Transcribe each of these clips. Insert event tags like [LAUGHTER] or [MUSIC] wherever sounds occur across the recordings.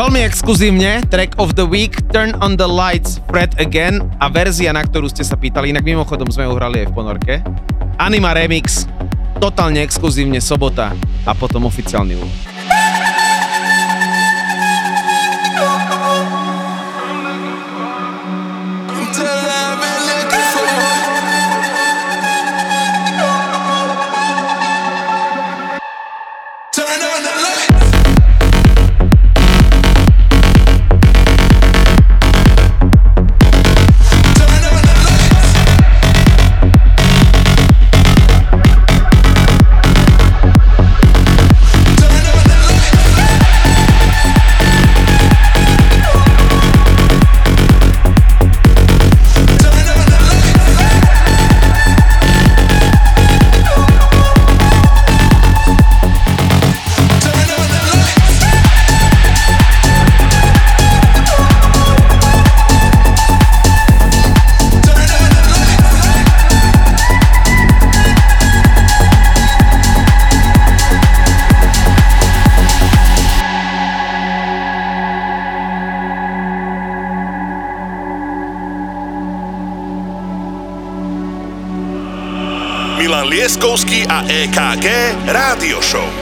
Veľmi exkluzívne, track of the week, Turn on the Lights, Fred Again a verzia, na ktorú ste sa pýtali, inak mimochodom sme ju hrali aj v ponorke. Anima Remix, totálne exkluzívne sobota a potom oficiálny úvod. EKG Rádio Show.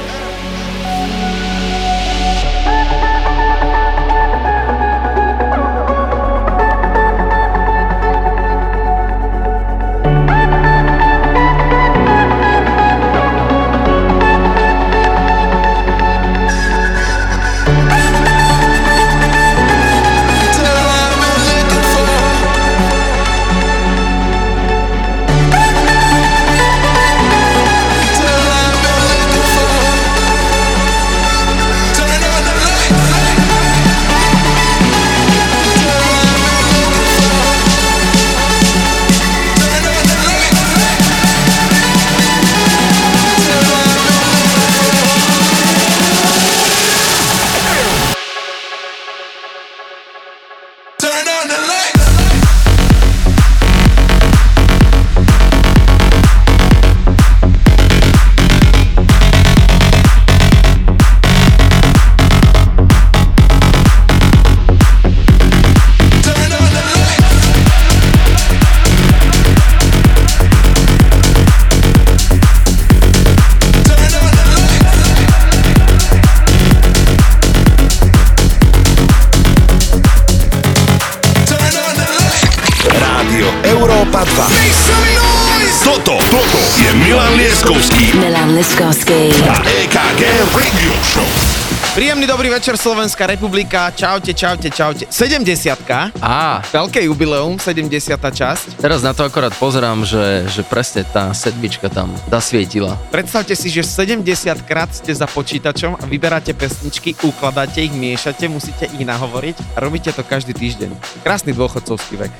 Večer Slovenská republika, čaute, čaute, čaute. 70 Á. Veľké jubileum, 70 časť. Teraz na to akorát pozerám, že, že presne tá sedmička tam zasvietila. Predstavte si, že 70 krát ste za počítačom a vyberáte pesničky, ukladáte ich, miešate, musíte ich nahovoriť a robíte to každý týždeň. Krásny dôchodcovský vek.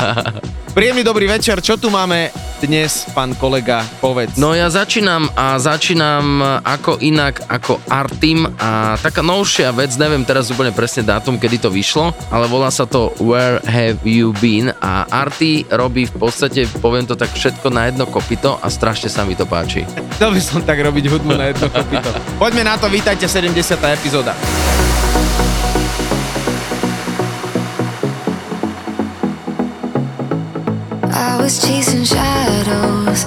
[LAUGHS] Príjemný dobrý večer, čo tu máme dnes, pán kolega, povedz. No ja začínam a začínam ako inak ako Artim a taká novšia vec, neviem teraz úplne presne dátum, kedy to vyšlo, ale volá sa to Where Have You Been a Arty robí v podstate, poviem to tak všetko na jedno kopito a strašne sa mi to páči. Chcel by som tak robiť hudbu na jedno kopito. Poďme na to, vítajte 70. epizóda. I was chasing shadows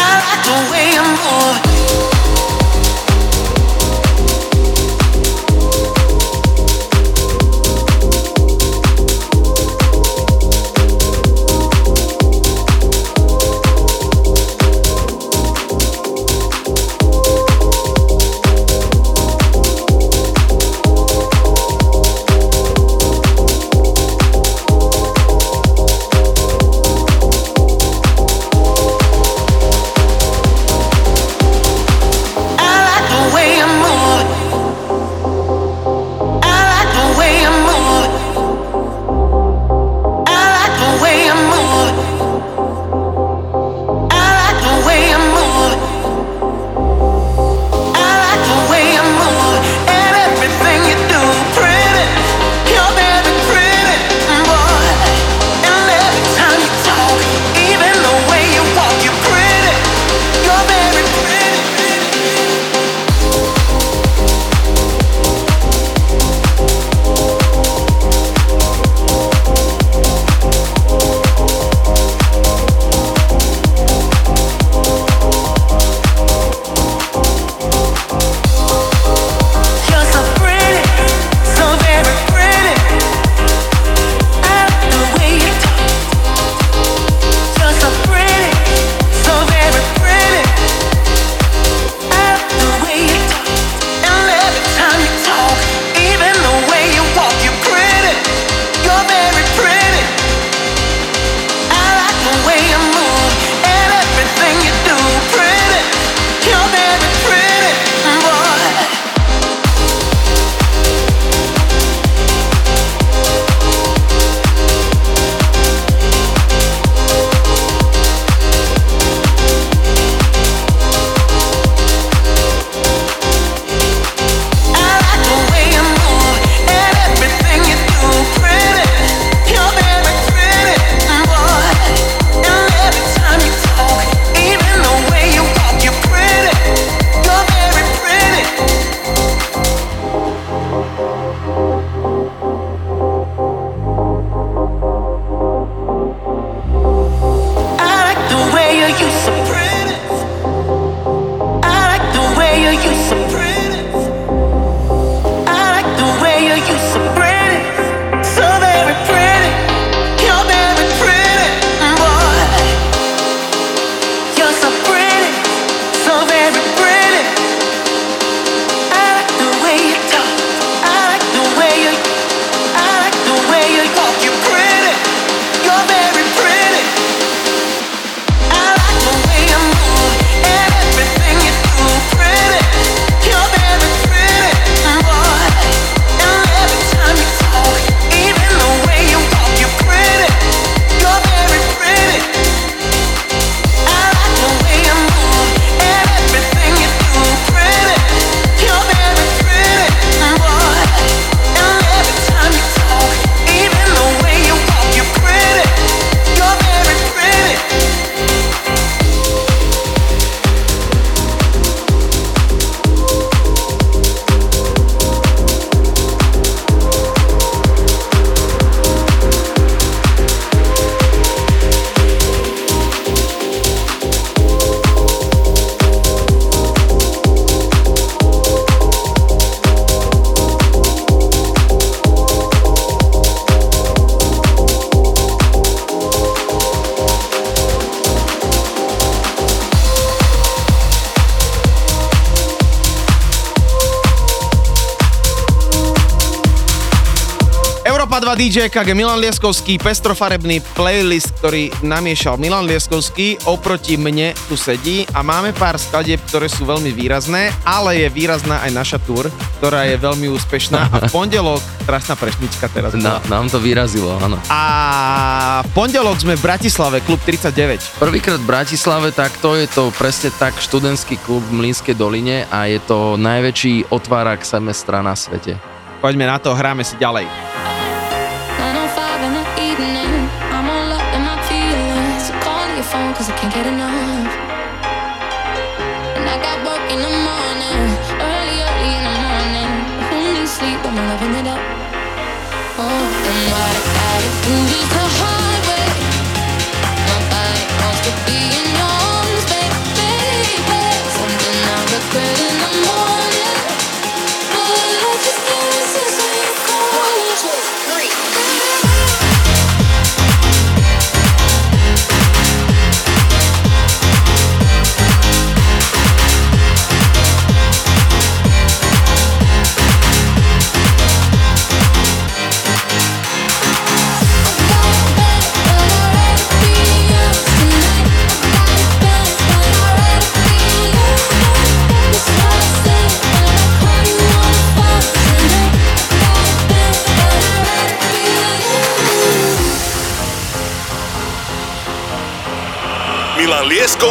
DJ KG Milan Lieskovský, pestrofarebný playlist, ktorý namiešal Milan Lieskovský, oproti mne tu sedí a máme pár skladeb, ktoré sú veľmi výrazné, ale je výrazná aj naša tour, ktorá je veľmi úspešná a v [LAUGHS] pondelok, trasná prešnička teraz. Na, nám to vyrazilo, áno. A v pondelok sme v Bratislave, klub 39. Prvýkrát v Bratislave, tak to je to presne tak študentský klub v Mlínskej doline a je to najväčší otvárak semestra na svete. Poďme na to, hráme si ďalej.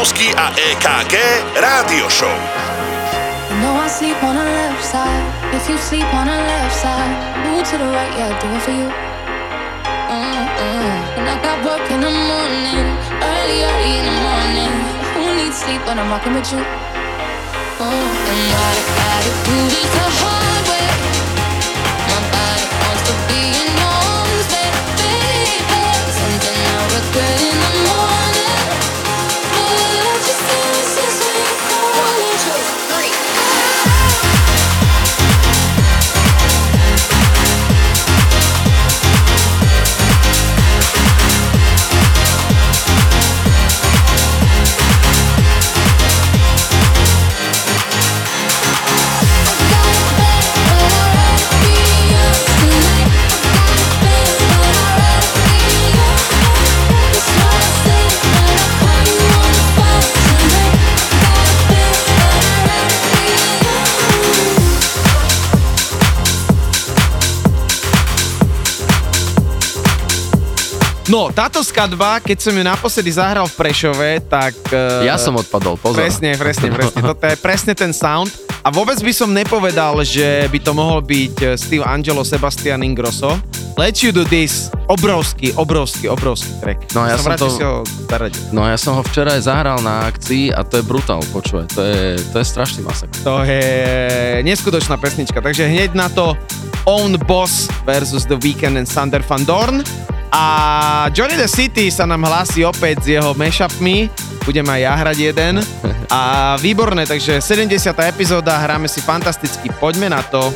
Lieskovský a EKG Rádio Show. You I sleep on the left side. If you sleep on the left side, move to the right, yeah, do it for you. Mm-mm. And I got work in the morning, early, early in the morning. Who needs sleep when I'm rocking with you? Mm. And I gotta do this the hard way. No, táto skladba, keď som ju naposledy zahral v Prešove, tak... Uh, Ja som odpadol, pozor. Presne, presne, presne. Toto je presne ten sound. A vôbec by som nepovedal, že by to mohol byť eh, Steve Angelo, Sebastian Ingrosso. Let You Do This, obrovský, obrovský, obrovský track. No, ja som radšej to- ho zaradil. No ja som ho včera aj zahral na akcii a to je brutál, počúvaj, to je, to je strašný masak. To je neskutočná pesnička, takže hneď na to Own Boss versus The Weeknd and Sander Van Dorn. A Johnny the City sa nám hlási opäť s jeho mashupmi. Budem aj ja hrať jeden. [LAUGHS] A výborné, takže 70. epizóda, hráme si fantasticky. Poďme na to.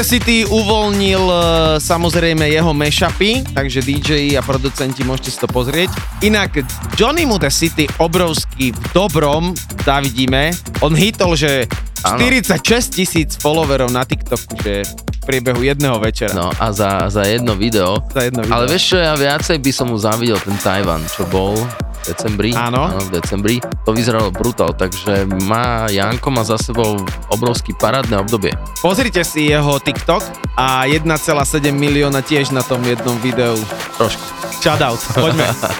Johnny The City uvoľnil e, samozrejme jeho mashupy, takže DJ a producenti môžete si to pozrieť. Inak Johnny mu The City obrovský v dobrom, závidíme. On hitol, že Áno. 46 tisíc followerov na TikToku, že v priebehu jedného večera. No a za, za jedno video. Za jedno video. Ale vieš čo, ja viacej by som mu závidel ten Tajvan, čo bol decembri. Áno. Áno, v decembri. To vyzeralo brutál, takže má, Janko má za sebou obrovský parádne obdobie. Pozrite si jeho TikTok a 1,7 milióna tiež na tom jednom videu. Trošku. Shoutout, poďme. [LAUGHS]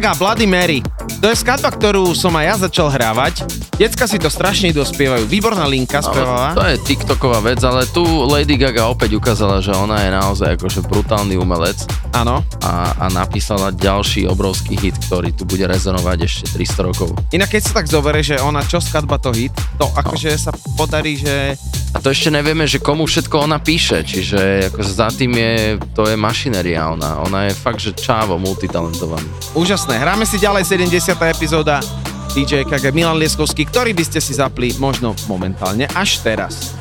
Gaga, Bloody Mary. To je skladba, ktorú som aj ja začal hrávať. Decka si to strašne dospievajú. Výborná linka spievala. To je TikToková vec, ale tu Lady Gaga opäť ukázala, že ona je naozaj akože brutálny umelec Áno. a, a napísala ďalší obrovský hit, ktorý tu bude rezonovať ešte 300 rokov. Inak keď sa tak zoberie, že ona čo skladba to hit, to akože sa podarí, že A to ešte nevieme, že komu všetko ona píše, čiže ako za tým je, to je mašinéria ona. Ona je fakt, že čávo multitalentovaný. úžasné. Hráme si ďalej 70. epizóda DJ KG Milan Lieskovský, ktorý by ste si zapli možno momentálne až teraz.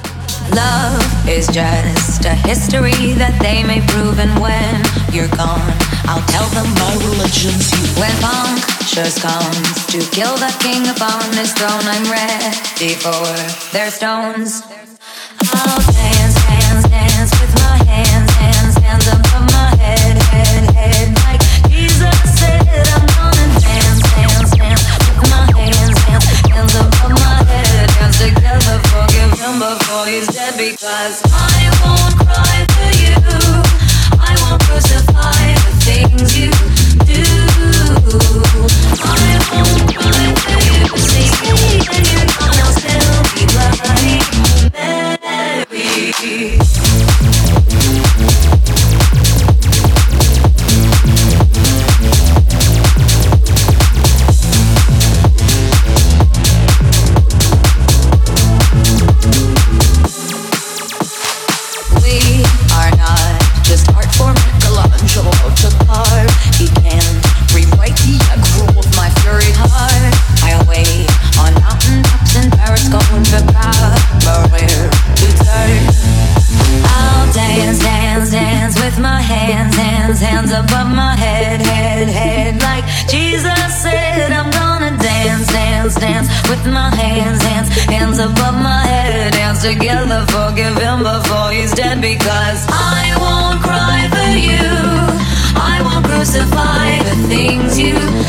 Love is just a history that they may prove, and when you're gone, I'll tell them my religion's you. When punctures comes to kill the king upon his throne, I'm ready for their stones. Because I together, forgive him before he's dead. Because I won't cry for you, I won't crucify the things you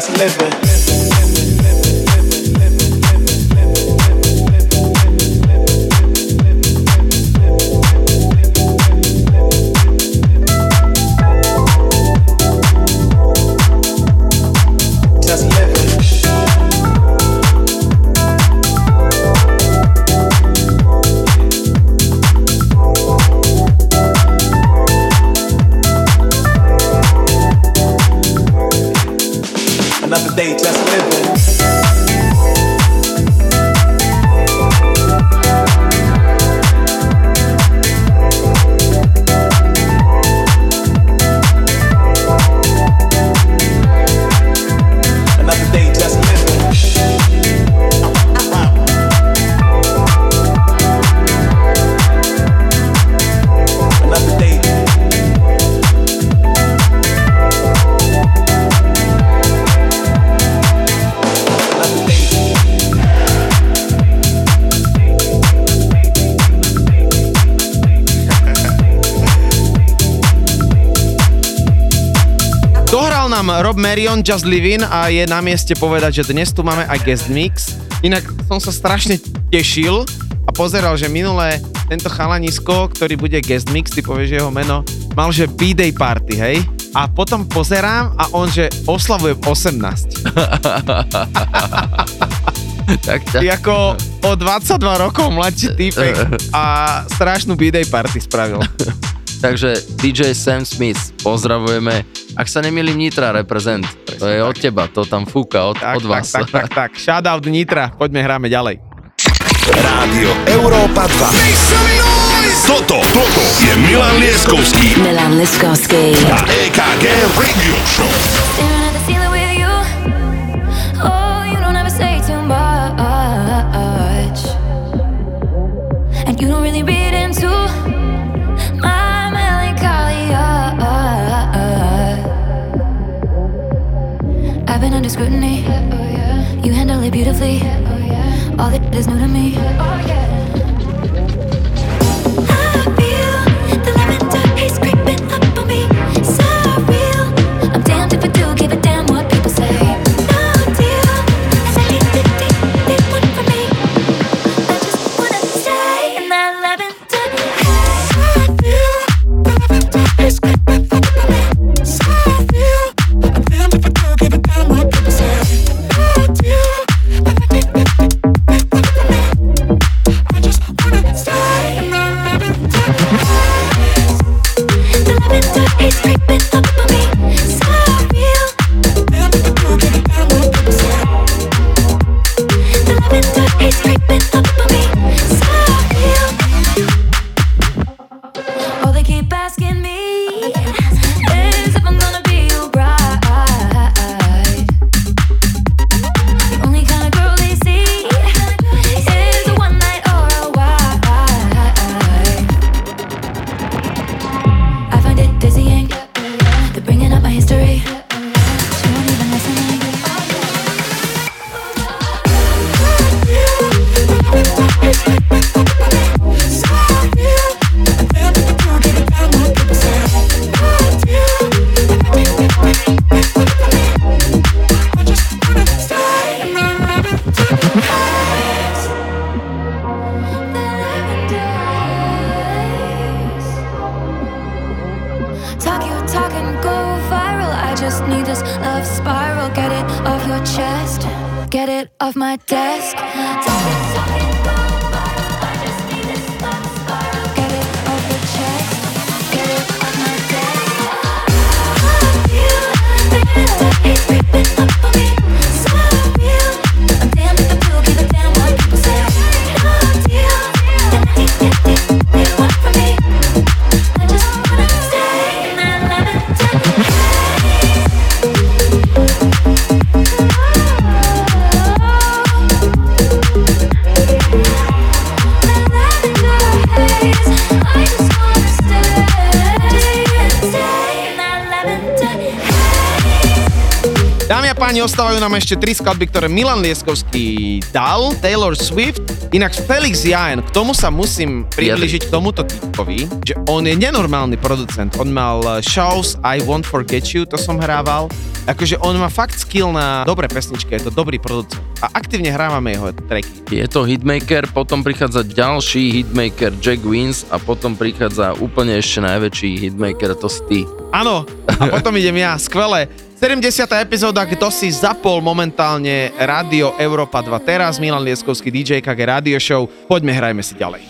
Let's live. Marion Just Livin a je na mieste povedať, že dnes tu máme aj guest mix. Inak som sa strašne tešil a pozeral, že minulé tento chalanisko, ktorý bude guest mix, ty povieš jeho meno, mal že B-day party, hej? A potom pozerám a on, že oslavuje 18. [LAUGHS] tak ťa... Ty ako o 22 rokov mladší týpek [LAUGHS] a strašnú B-day party spravil. Takže DJ Sam Smith, pozdravujeme. Ak sa nemýlim, Nitra reprezent. Presne to je tak. od teba, to tam fúka, od, tak, od vás. Tak, tak, tak, tak. Shoutout Nitra, poďme hráme ďalej. Rádio Európa 2. Toto, toto je Milan Lieskovský. Milan Lieskovský. A EKG Radio Show. scrutiny. You handle it beautifully. All that is new to me. ešte tri skladby, ktoré Milan Lieskovský dal, Taylor Swift, inak Felix Jaen, k tomu sa musím priblížiť k tomuto typovi, že on je nenormálny producent. On mal eh, Shows, I Won't Forget You, to som hrával. Akože on má fakt skill na dobré pesničky, je to dobrý producent a aktívne hrávame jeho tracky. Je to hitmaker, potom prichádza ďalší hitmaker Jack Wins a potom prichádza úplne ešte najväčší hitmaker, to si ty. Áno, a [LAUGHS] potom idem ja, skvelé. 70. epizóda, kto si zapol momentálne Rádio Európa 2 teraz, Milan Lieskovský, DJ KG Radio Show. Poďme, hrajme si ďalej.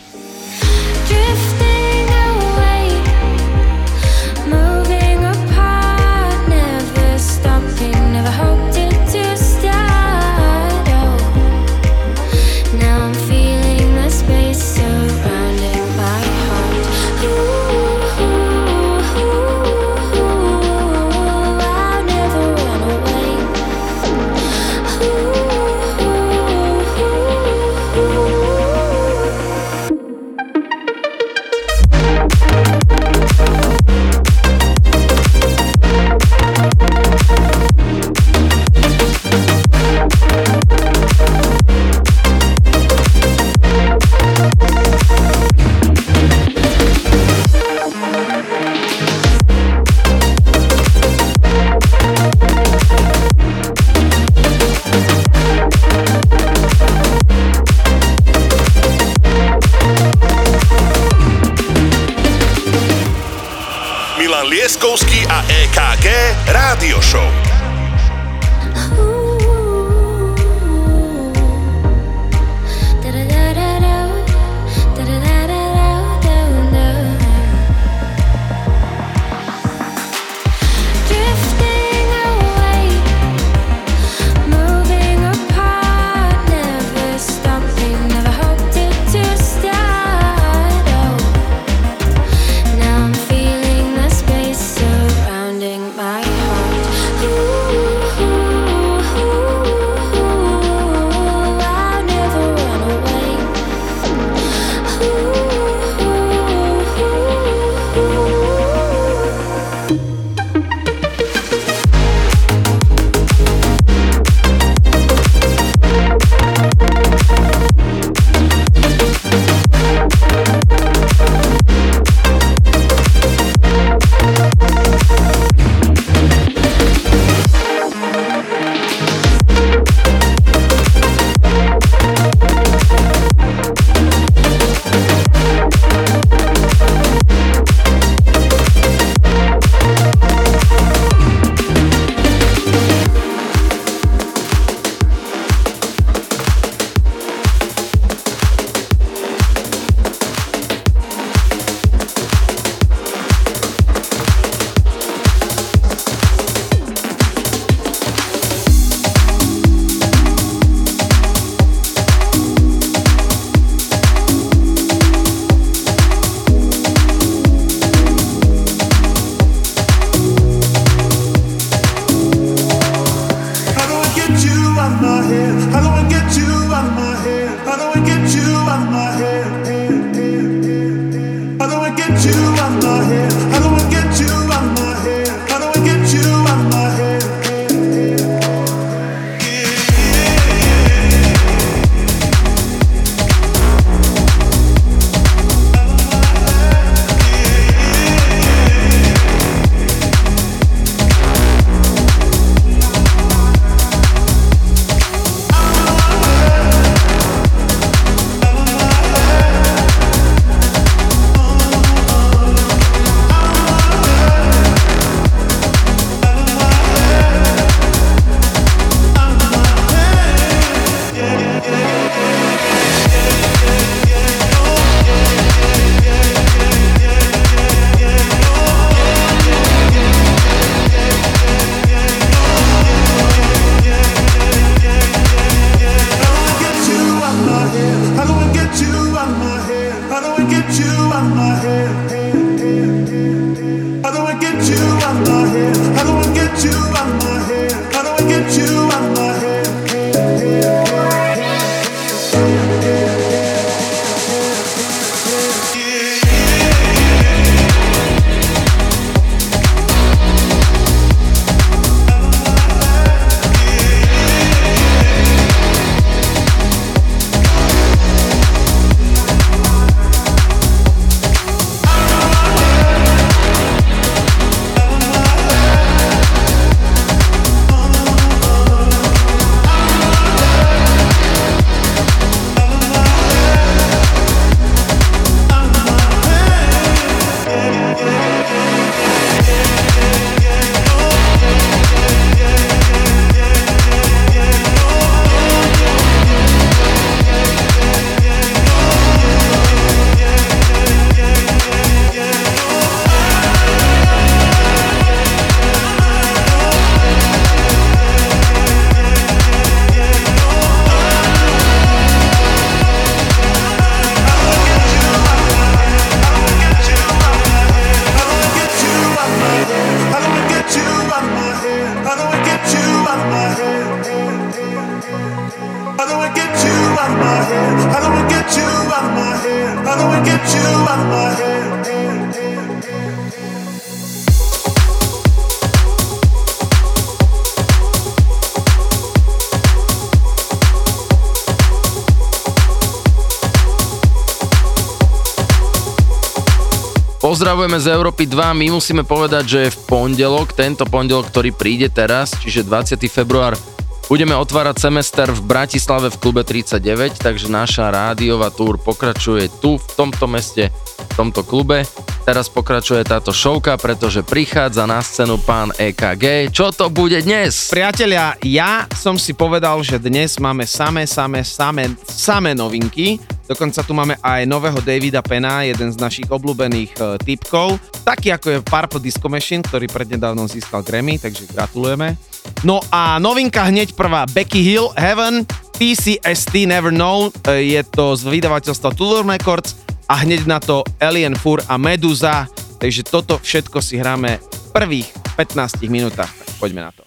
Z Európy 2, my musíme povedať, že v pondelok, tento pondelok, ktorý príde teraz, čiže 20. február, budeme otvárať semester v Bratislave v klube 39, takže naša rádiová túr pokračuje tu, v tomto meste, v tomto klube. Teraz pokračuje táto šovka, pretože prichádza na scénu pán EKG. Čo to bude dnes? Priatelia, ja som si povedal, že dnes máme samé, samé, samé, samé novinky. Dokonca tu máme aj nového Davida Pena, jeden z našich obľúbených e, typkov. Taký ako je Purple Disco Machine, ktorý prednedávnom získal Grammy, takže gratulujeme. No a novinka hneď prvá, Becky Hill, Heaven, PCST Never Know, e, je to z vydavateľstva Tudor Records a hneď na to Alien Fur a Meduza, takže toto všetko si hráme v prvých 15 minútach, tak poďme na to.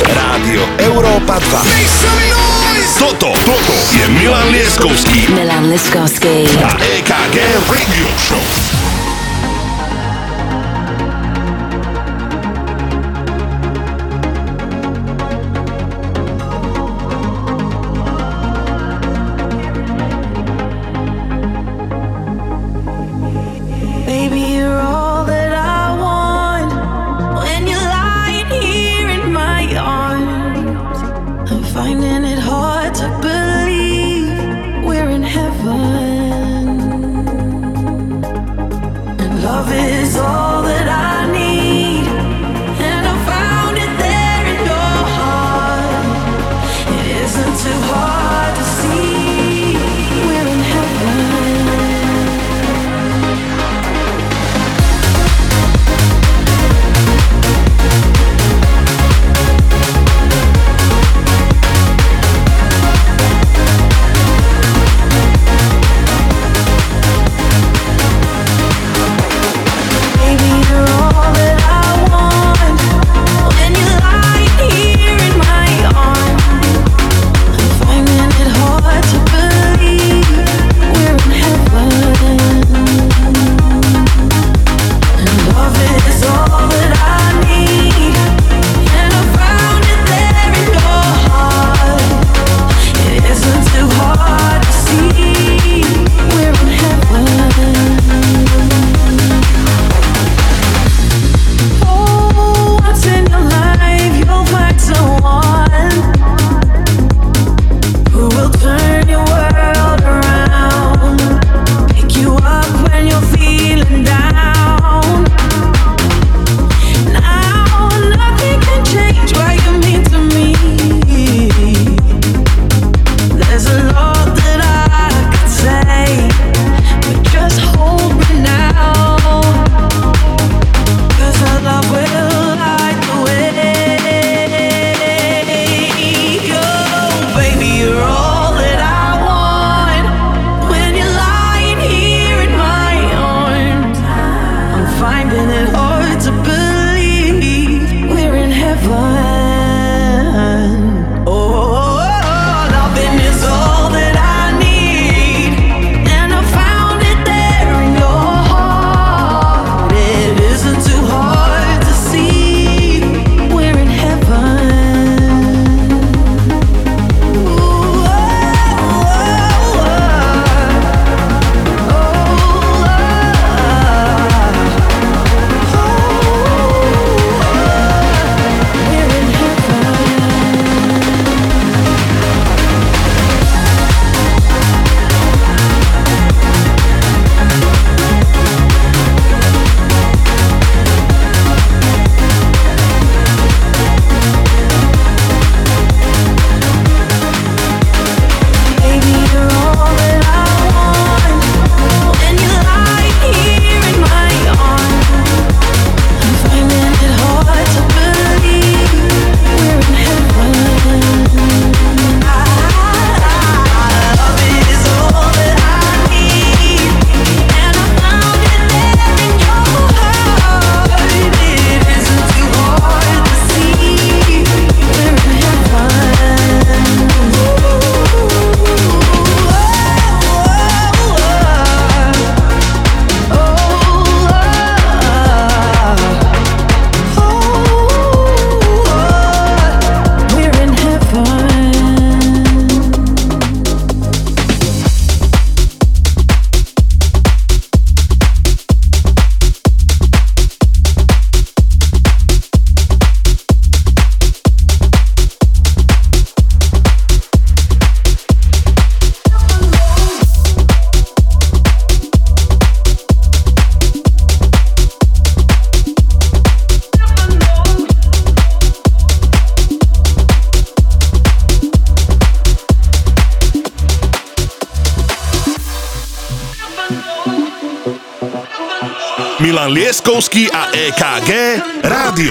Rádio Európa 2. Toto, toto je Milan Lieskovský Milan Liskovský. a EKG Radio Show.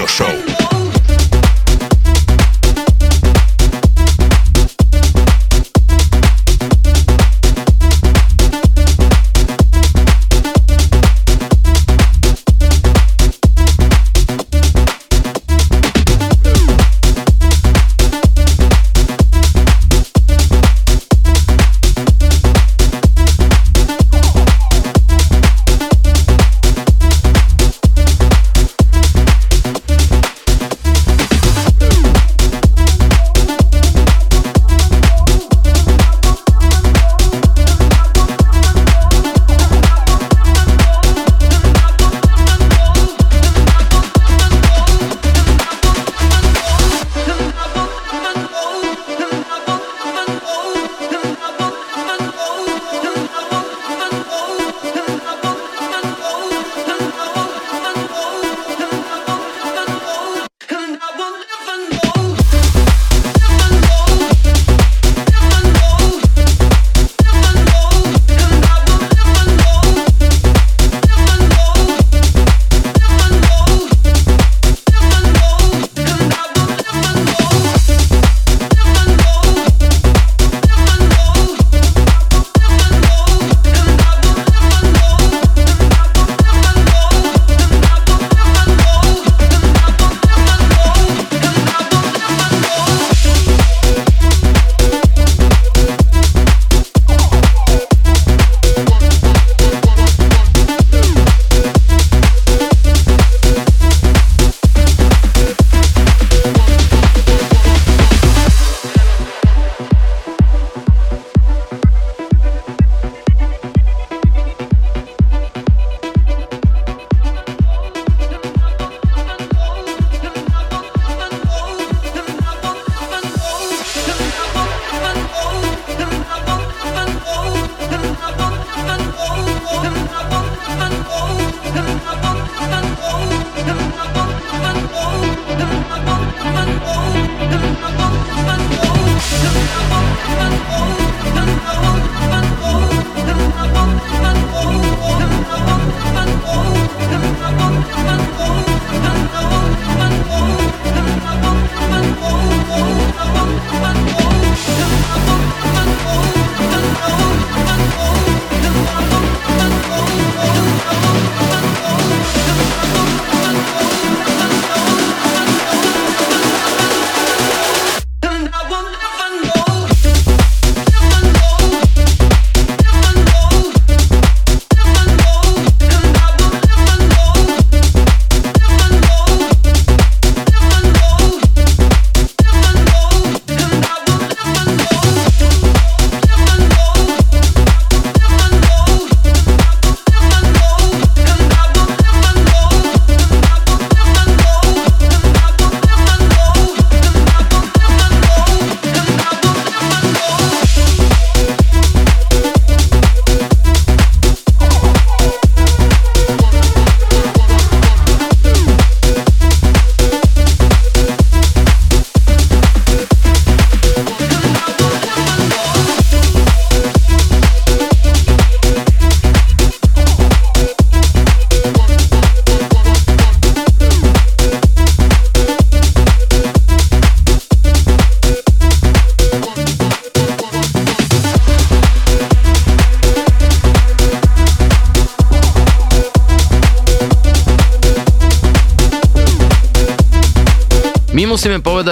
Rádio Show.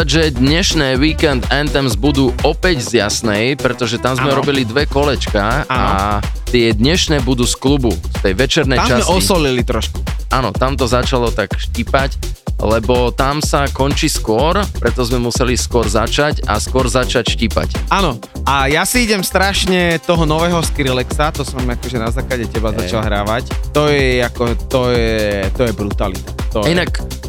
Povedať, že dnešné Weekend Anthems budú opäť z Jasnej, pretože tam sme Áno. robili dve kolečka a tie dnešné budú z klubu, z tej večernej Tam sme časti. osolili trošku. Áno, tam to začalo tak štípať, lebo tam sa končí skôr, preto sme museli skôr začať a skôr začať štípať. Áno, a ja si idem strašne toho nového Skrillexa, to som akože na základe teba Hej. začal hrávať. To je ako, to je, to je brutalita. To je.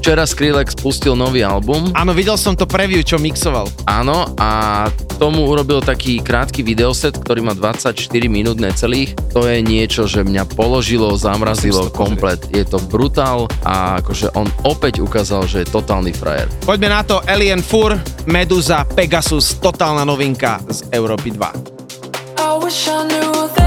Včera Skrillex pustil nový album, Áno, videl som to preview, čo mixoval. áno, a tomu urobil taký krátky videoset, ktorý má 24 minút necelých. To je niečo, že mňa položilo, zamrazilo komplet. Je to brutál a akože on opäť ukázal, že je totálny frajer. Poďme na to, Alien Fur, Meduza, Pegasus, totálna novinka z Európy 2. I wish I knew then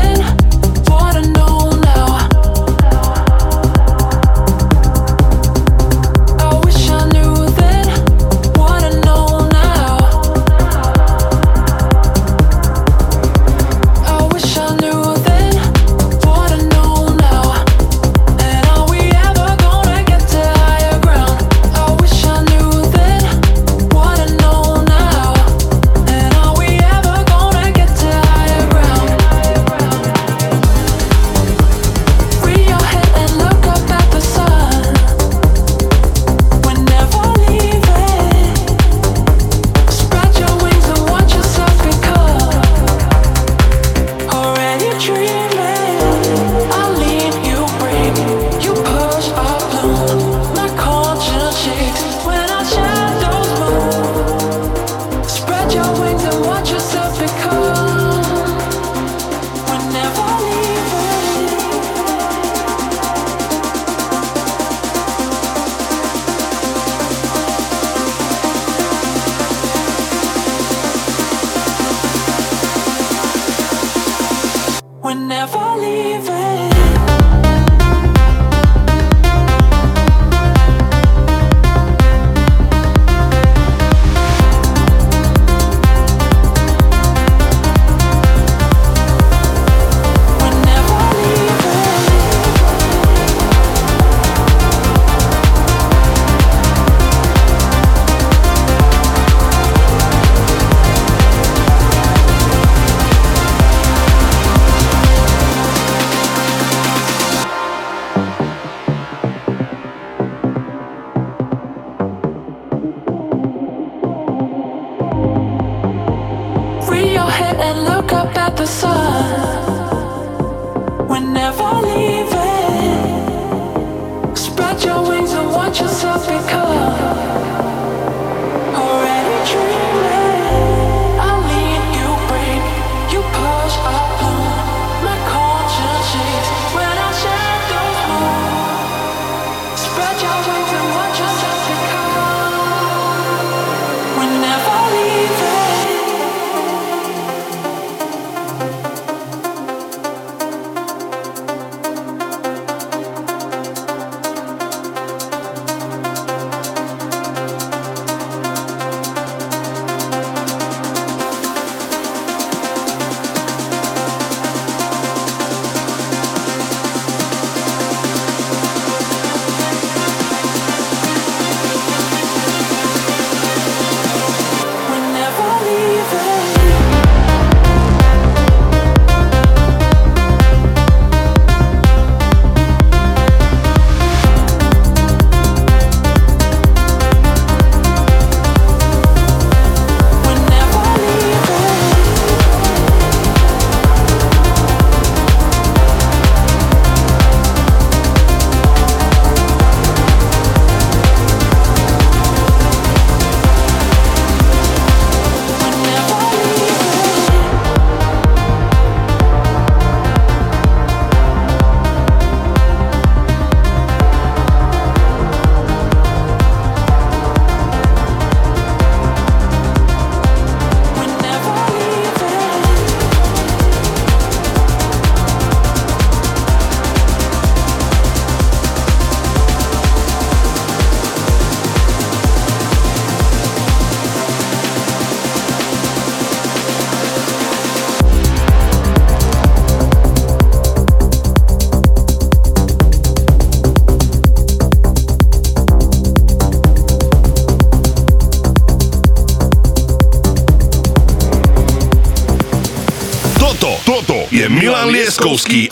Milan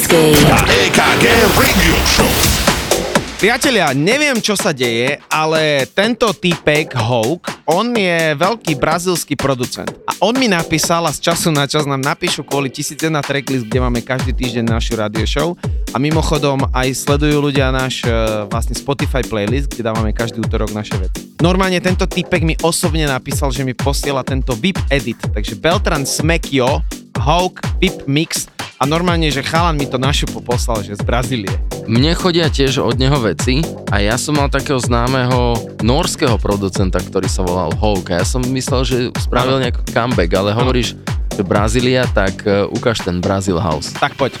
A EKG Radio Show. Priatelia, neviem, čo sa deje, ale tento typek Hawk, on je veľký brazilský producent. A on mi napísal a z času na čas nám napíšu kvôli 1001 tracklist, kde máme každý týždeň našu radio show. A mimochodom aj sledujú ľudia náš e, vlastne Spotify playlist, kde dávame každý útorok naše veci. Normálne tento typek mi osobne napísal, že mi posiela tento VIP edit. Takže Beltran Smekio, Hawk, VIP Mix a normálne, že chalan mi to našupo poslal, že z Brazílie. Mne chodia tiež od neho veci a ja som mal takého známeho norského producenta, ktorý sa volal Hawk a ja som myslel, že spravil nejaký comeback, ale hovoríš, že Brazília, tak uh, ukáž ten Brazil House. Tak poď.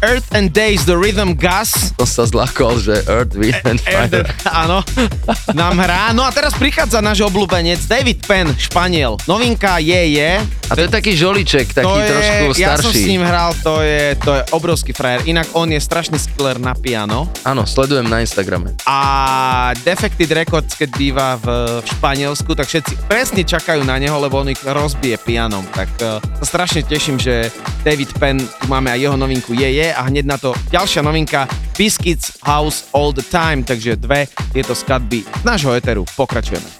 Earth and Days, The Rhythm Gus. To sa zlakol, že Earth, Wind and Fire. Áno, nám hrá. No a teraz prichádza náš obľúbenec David Penn, Španiel. Novinka je, je. A to je taký žoliček, taký to je, trošku Ja som s starší. ním hral, to je, to je obrovský frajer. Inak on je strašný skiller na piano. Áno, sledujem na Instagrame. A Defected Records, keď býva v Španielsku, tak všetci presne čakajú na neho, lebo on ich rozbije pianom. Tak uh, strašne teším, že David Penn, tu máme aj jeho novinku Je Je a hneď na to ďalšia novinka Biscuits House All The Time, takže dve tieto skladby z nášho eteru. Pokračujeme.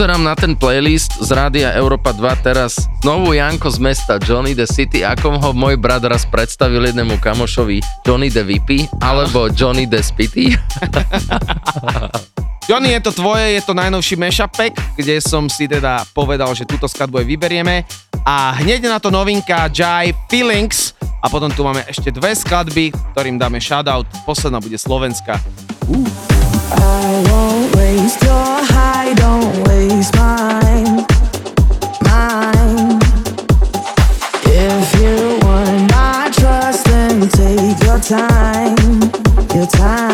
pozerám na ten playlist z Rádia Európa 2 teraz znovu Janko z mesta Johnny the City, ako ho môj brat raz predstavil jednému kamošovi Johnny the Vipy alebo Johnny the spity. [LAUGHS] Johnny, je to tvoje, je to najnovší mashupek, kde som si teda povedal, že túto skladbu aj vyberieme. A hneď na to novinka Jai Feelings a potom tu máme ešte dve skladby, ktorým dáme shoutout. Posledná bude Slovenska. Uh. I won't waste your time, your time.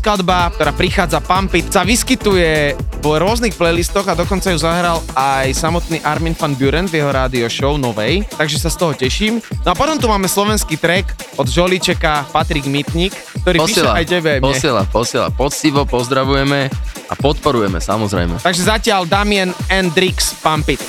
Skladba, ktorá prichádza Pump It, sa vyskytuje v rôznych playlistoch a dokonca ju zahral aj samotný Armin van Buren v jeho rádio show novej, takže sa z toho teším. No a potom tu máme slovenský track od Žoličeka Patrik Mitnik, ktorý píše Posiela, aj tebe. mne. posiela, posiela. Poctivo pozdravujeme a podporujeme, samozrejme. Takže zatiaľ Damien and Drix Pump It.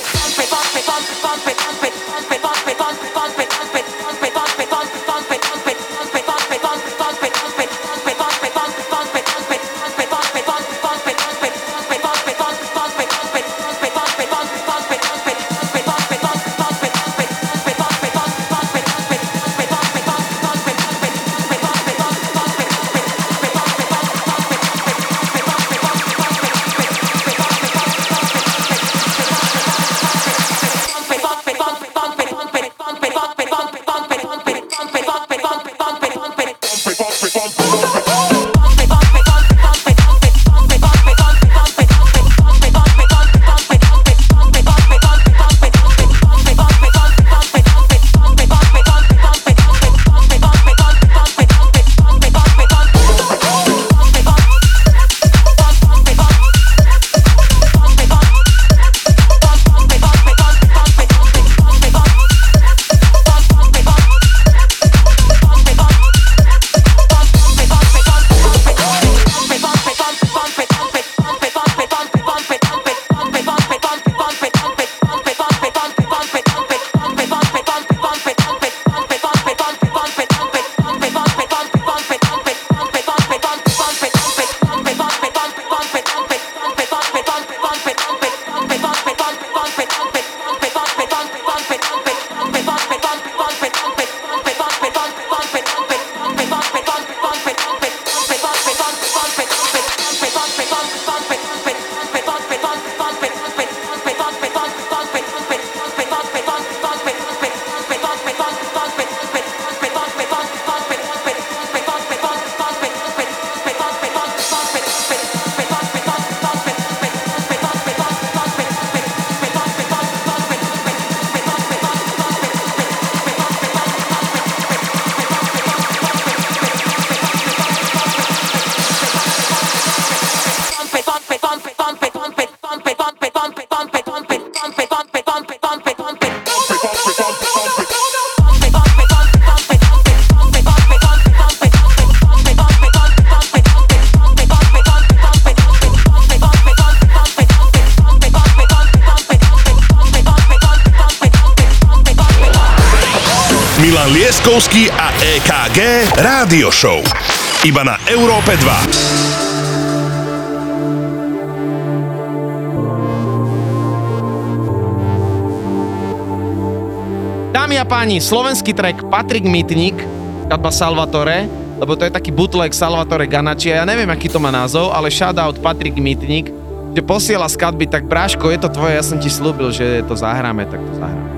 Rádio Show. Iba na Európe 2. Dámy a páni, slovenský track Patrik Mitnik, skladba Salvatore, lebo to je taký bootleg Salvatore Ganači ja neviem, aký to má názov, ale shoutout Patrik Mitnik, že posiela skladby, tak Bráško, je to tvoje, ja som ti slúbil, že to zahráme, tak to zahráme.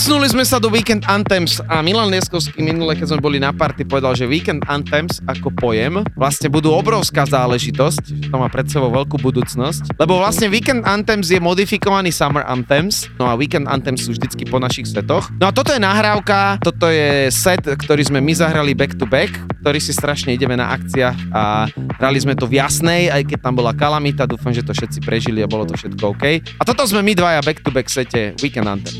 Presunuli sme sa do Weekend Anthems a Milan Lieskovský minule, keď sme boli na party, povedal, že Weekend Anthems ako pojem vlastne budú obrovská záležitosť, to má pred sebou veľkú budúcnosť, lebo vlastne Weekend Anthems je modifikovaný Summer Anthems, no a Weekend Anthems sú vždycky po našich setoch. No a toto je nahrávka, toto je set, ktorý sme my zahrali back to back, ktorý si strašne ideme na akciách a hrali sme to v jasnej, aj keď tam bola kalamita, dúfam, že to všetci prežili a bolo to všetko OK. A toto sme my dvaja back to back sete Weekend Anthems.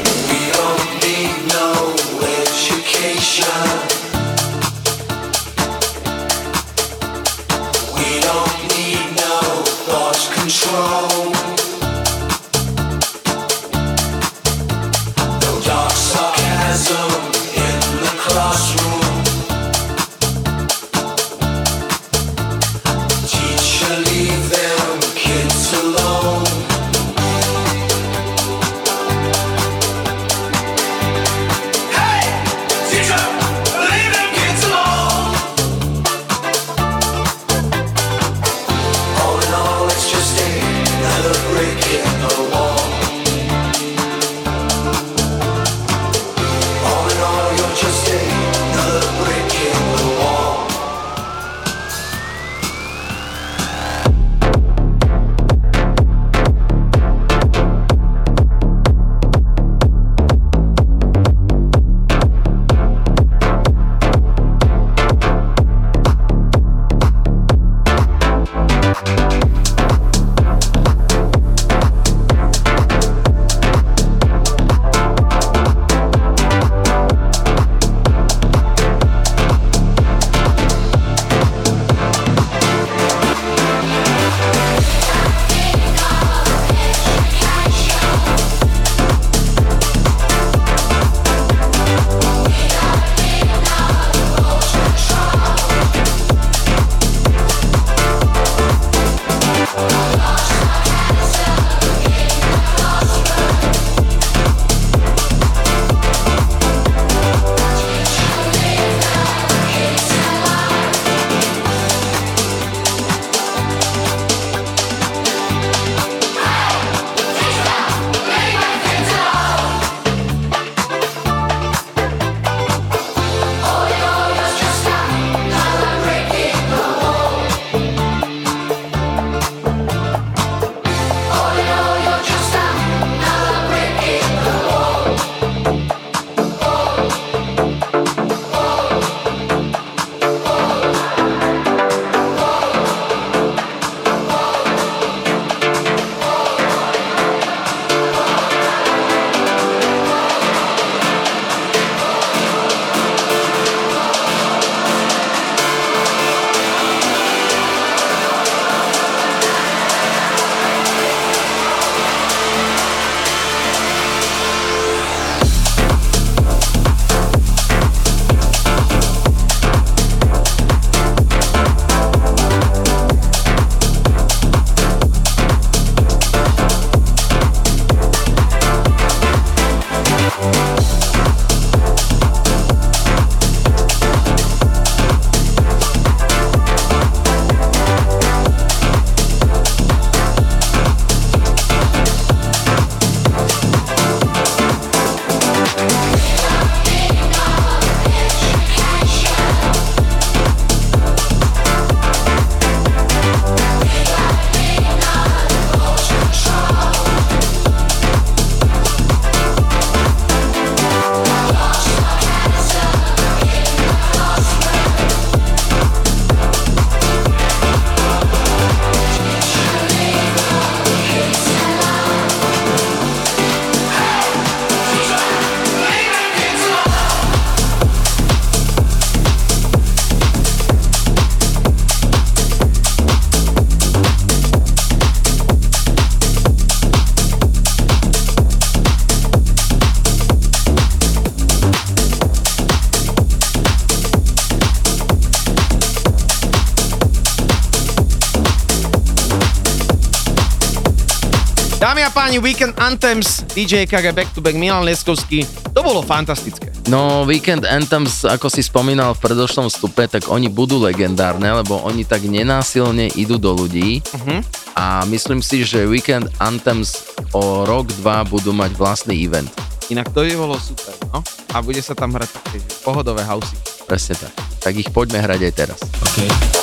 páni Weekend Anthems, DJ Kage Back to Back Milan Leskovský, to bolo fantastické. No, Weekend Anthems, ako si spomínal v predošlom stupe, tak oni budú legendárne, lebo oni tak nenásilne idú do ľudí uh-huh. a myslím si, že Weekend Anthems o rok, dva budú mať vlastný event. Inak to by bolo super, no? A bude sa tam hrať také pohodové housey. Presne tak. Tak ich poďme hrať aj teraz. Okay.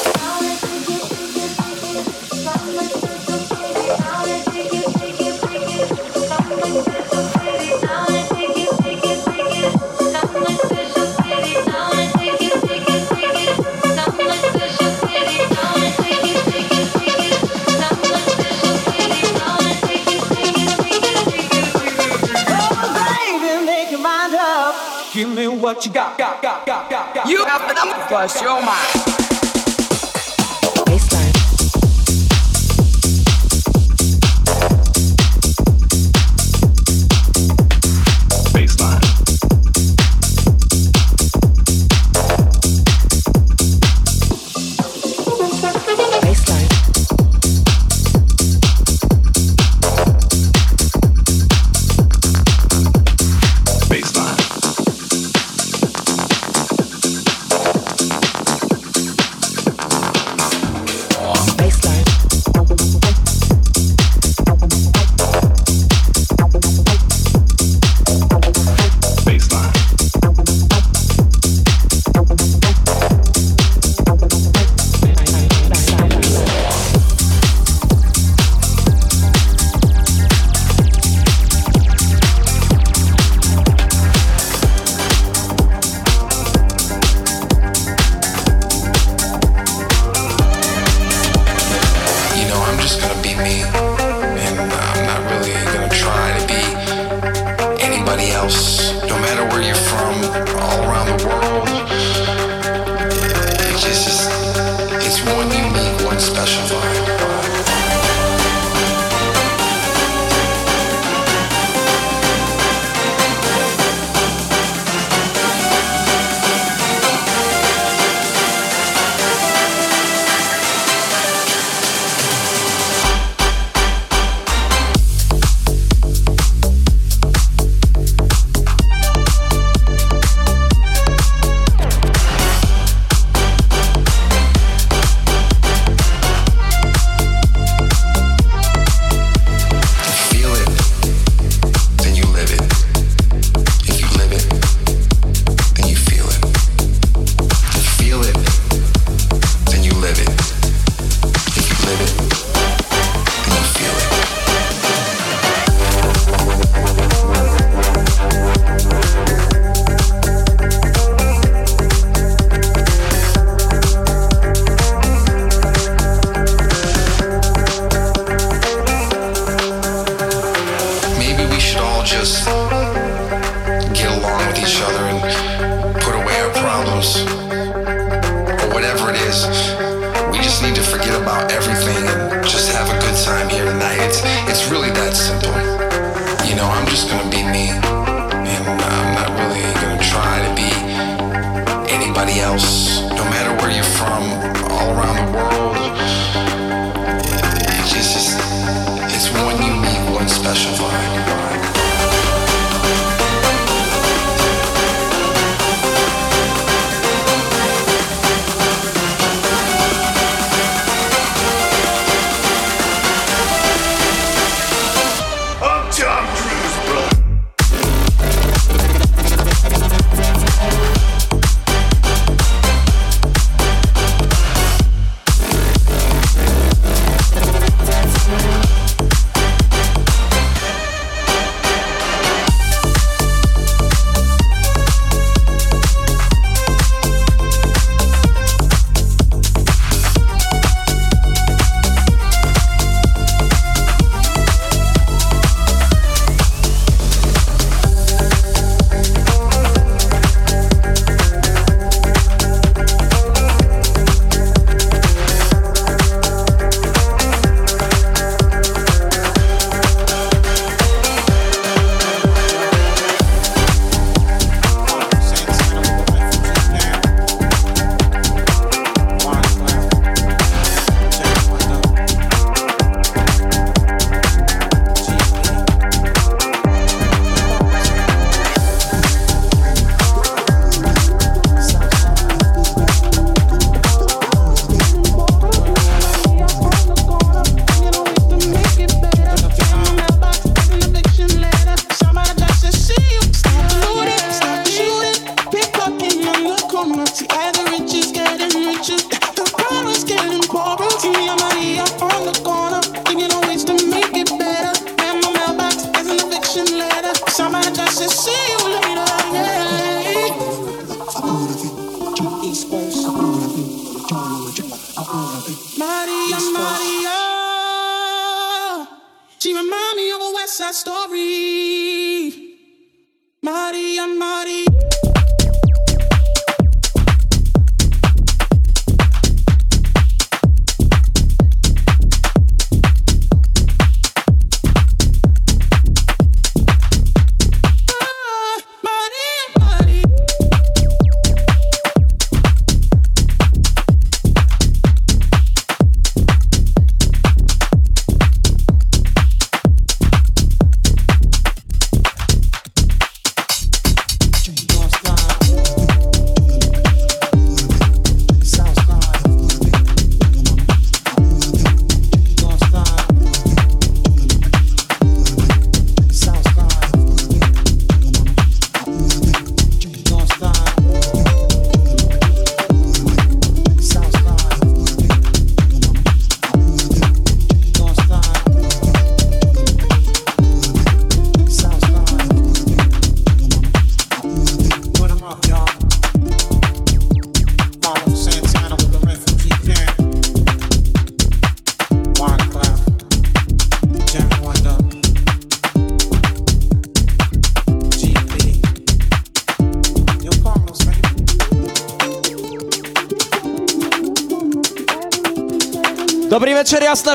bust your mind.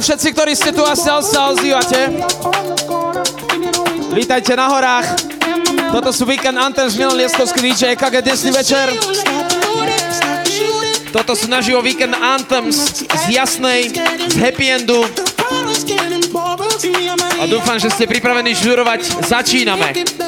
všetci, ktorí ste tu a sa ozývate. Vítajte na horách. Toto sú Weekend Anthems, Milan Lieskovský DJ, EKG dnesný večer. Toto sú naživo Weekend Anthems z Jasnej, z Happy Endu. A dúfam, že ste pripravení žurovať. Začíname.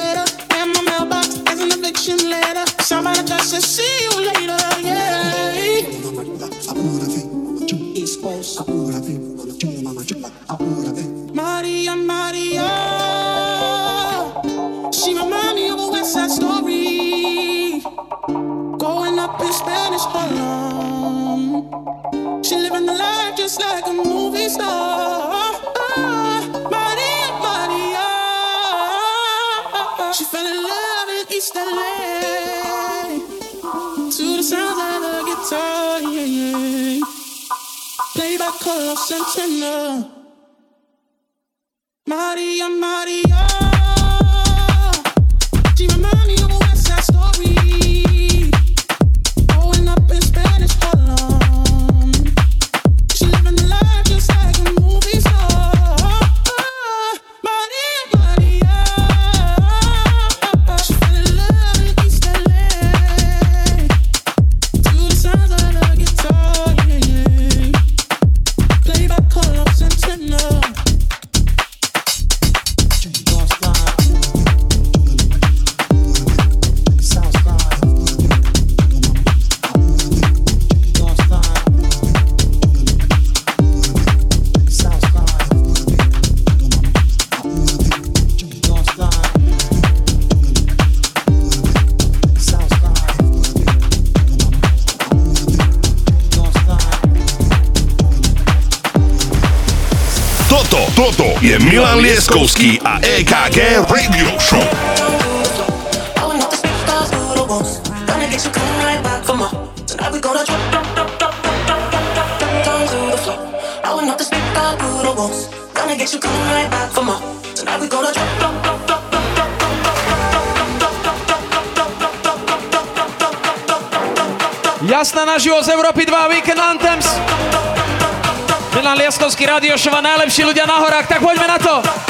Laskovský a EKG Radio Show. Gonna get you coming right back for more. Tonight we gonna drop, drop, drop. Jasné naživo z Európy 2 Weekend Anthems. Milan Lieskovský, Radio Šova, najlepší ľudia na horách, tak poďme na to.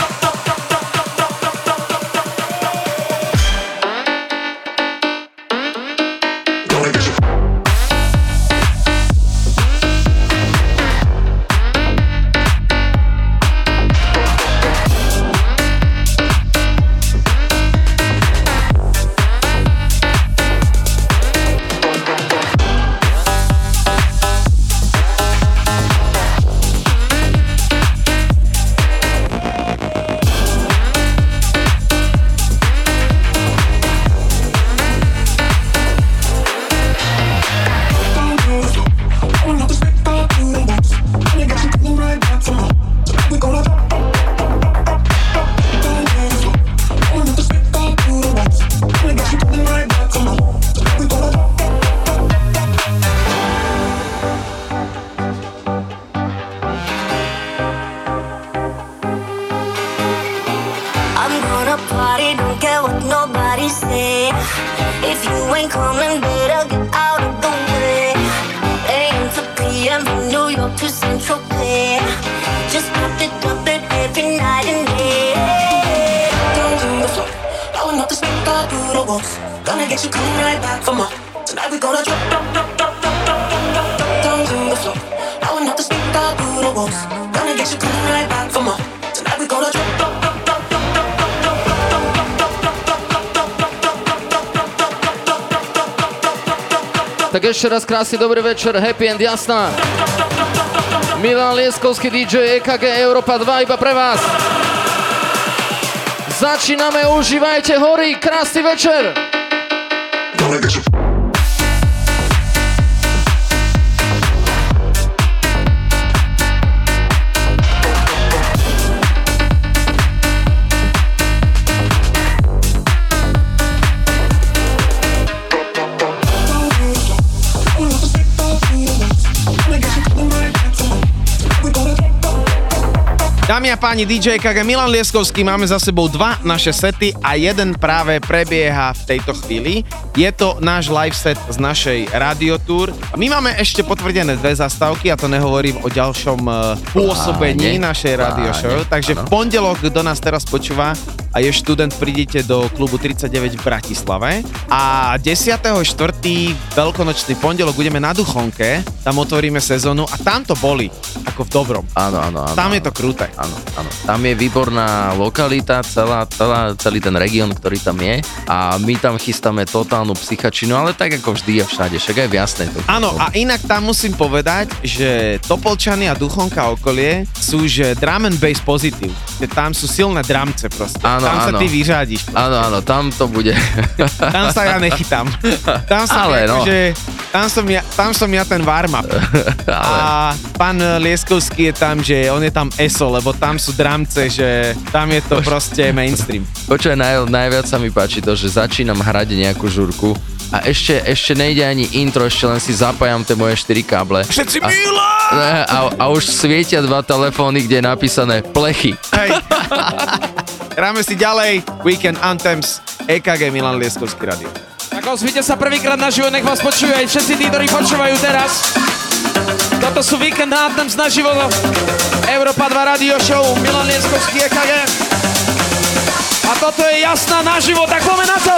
Krásny dobrý večer, happy and jasná. Milan Lieskovský DJ EKG Európa 2 iba pre vás. Začíname, užívajte hory, krásny večer. Dámy a páni, DJ KG Milan Lieskovský, máme za sebou dva naše sety a jeden práve prebieha v tejto chvíli. Je to náš live set z našej radiotour. My máme ešte potvrdené dve zastávky a to nehovorím o ďalšom eh, pôsobení našej radio show. Takže v pondelok, kto nás teraz počúva a je študent, prídete do klubu 39 v Bratislave. A 10.4. veľkonočný pondelok budeme na Duchonke, tam otvoríme sezónu a tam to boli, ako v dobrom. Áno, áno, áno. Tam je to kruté. Áno, áno. Tam je výborná lokalita, celá, celá, celý ten región, ktorý tam je a my tam chystáme totálnu psychačinu, ale tak ako vždy a všade, však aj v jasnej to. Áno, a inak tam musím povedať, že Topolčany a Duchonka okolie sú, že drum and bass pozitív. Že tam sú silné dramce proste. Áno, tam sa áno. ty vyřádíš. Áno, áno, tam to bude. Tam sa ja nechytám. Tam som, Ale no. akože, tam som, ja, tam som ja ten warm-up. [LAUGHS] A pán Lieskovský je tam, že on je tam ESO, lebo tam sú dramce, že tam je to proste mainstream. [LAUGHS] Počuj, naj, najviac sa mi páči to, že začínam hrať nejakú žurku a ešte, ešte nejde ani intro, ešte len si zapájam tie moje 4 káble. Všetci a, Ne, a, a už svietia dva telefóny, kde je napísané plechy. Hej. [LAUGHS] Hráme si ďalej Weekend Anthems EKG Milan Lieskovský radio. Tak ozvite sa prvýkrát naživo, nech vás počujú aj všetci tí, ktorí počúvajú teraz. Toto sú Weekend Anthems naživo. Európa 2 Radio Show, Milan Lieskovský EKG. A toto je jasná naživo, tak poďme na to!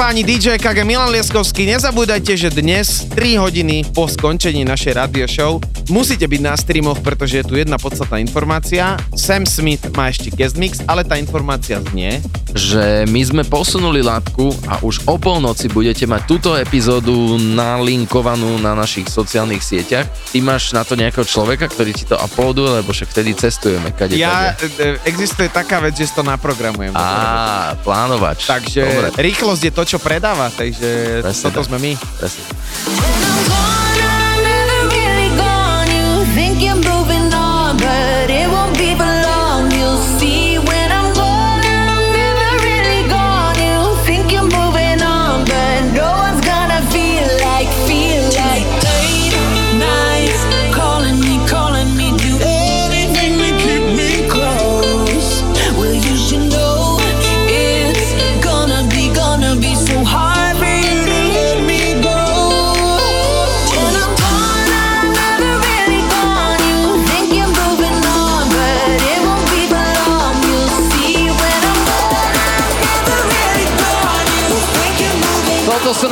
páni, DJ KG Milan Lieskovský. Nezabúdajte, že dnes 3 hodiny po skončení našej radio show musíte byť na streamoch, pretože je tu jedna podstatná informácia. Sam Smith má ešte guest mix, ale tá informácia znie, že my sme posunuli látku a už o polnoci budete mať túto epizódu nalinkovanú na našich sociálnych sieťach. Ty máš na to nejakého človeka, ktorý ti to uploaduje, lebo však vtedy cestujeme. Kade, ja, kade. E, e, existuje taká vec, že si to naprogramujem. Á, plánovač. Takže Dobre. rýchlosť je to, čo predáva, takže Presne toto tak. sme my. Presne.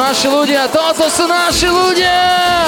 naši ľudia, toto sú naši ľudia!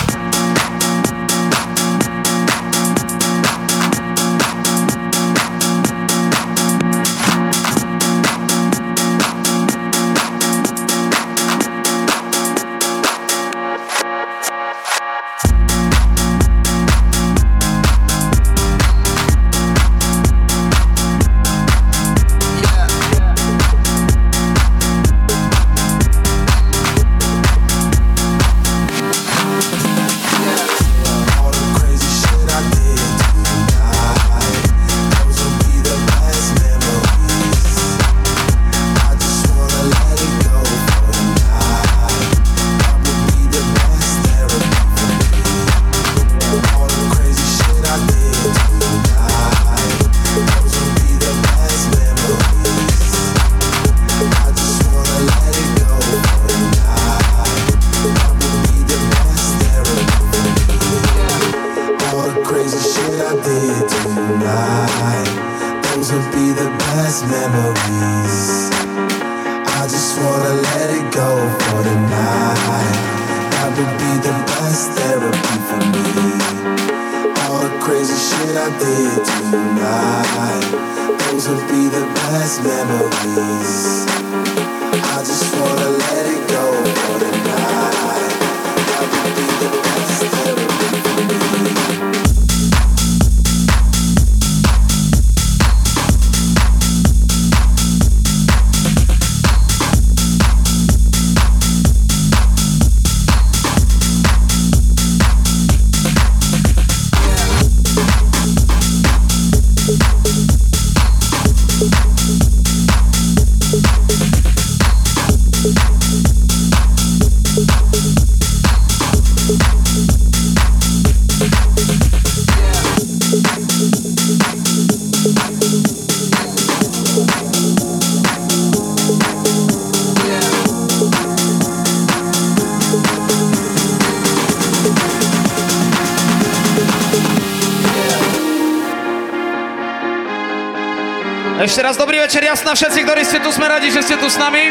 radi, že ste tu s nami.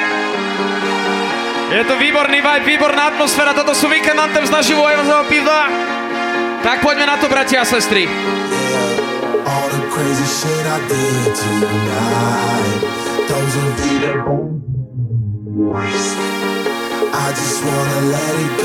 Je to výborný vibe, výborná atmosféra. Toto sú Weekend Anthem z naživo Evazova piva. Tak poďme na to, bratia a sestry. I just wanna let it go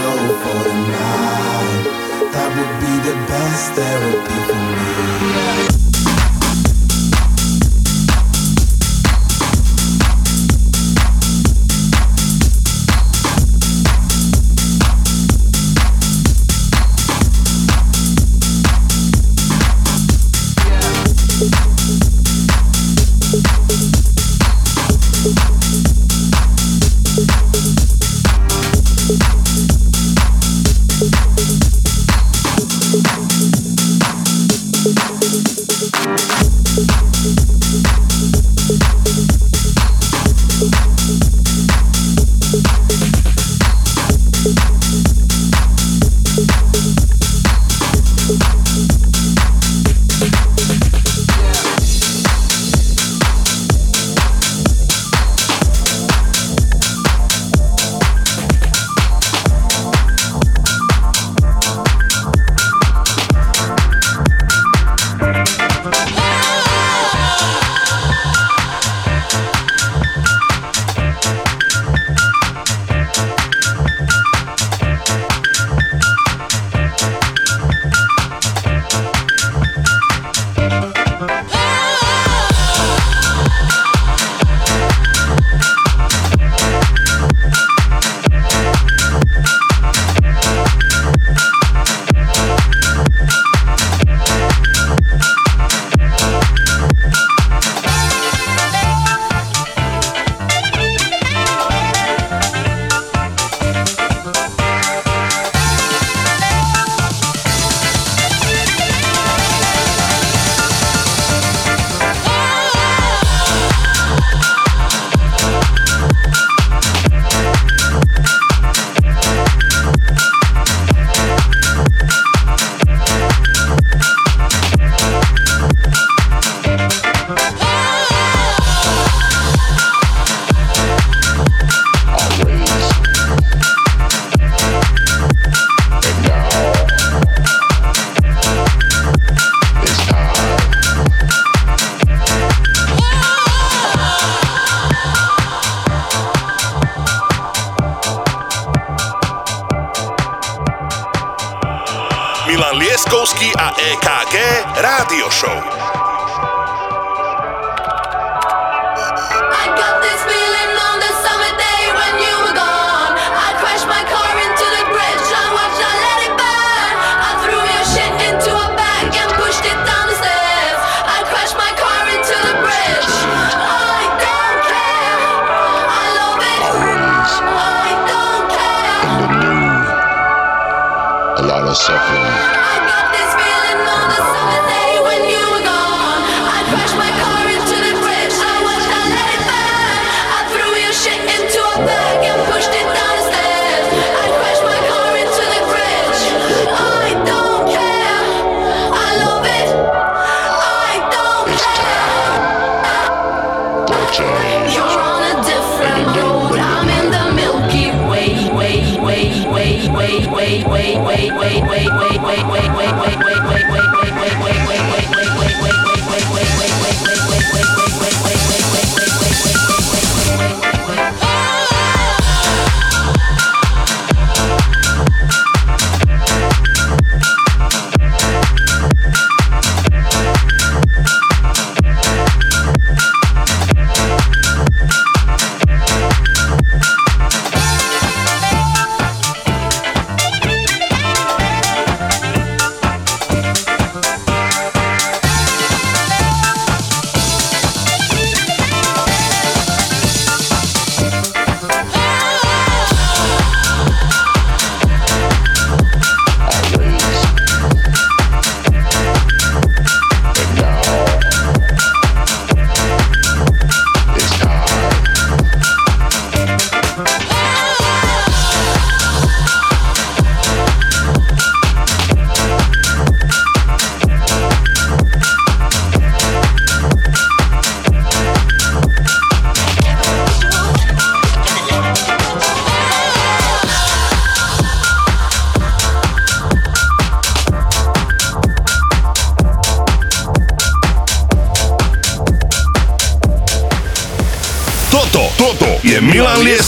KEKG Rádio Show.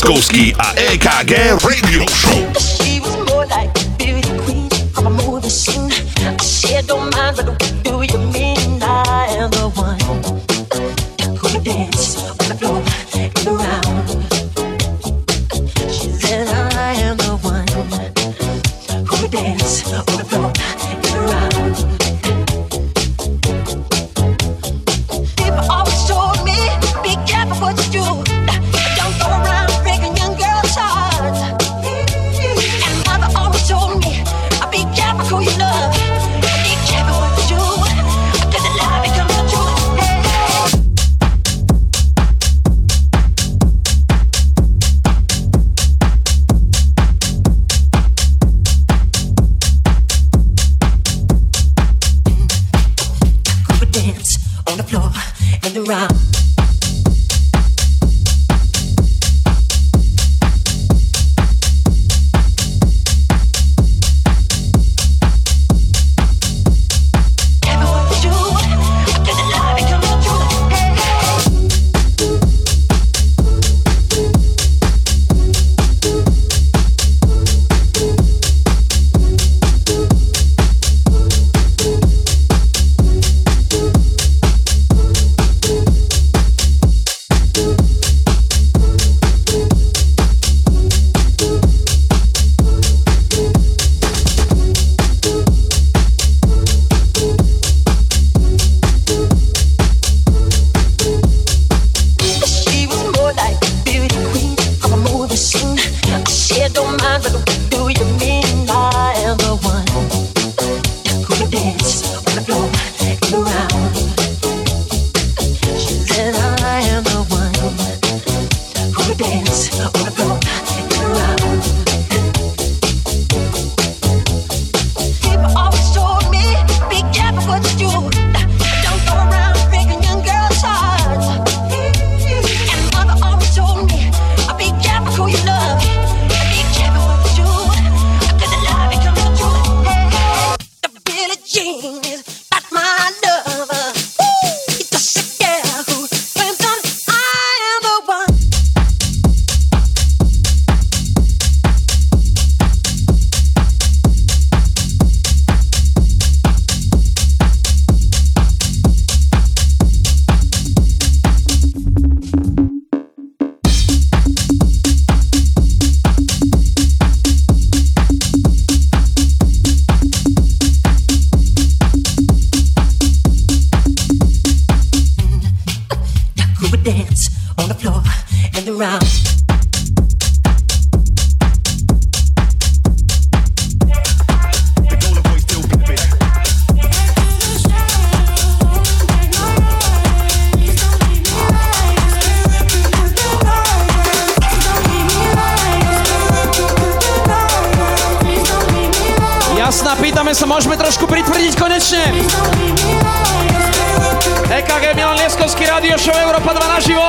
Bratkovský a Pýtame sa, môžeme trošku pritvrdiť konečne? EKG Milan Lieskovský Radio Show Európa 2 naživo.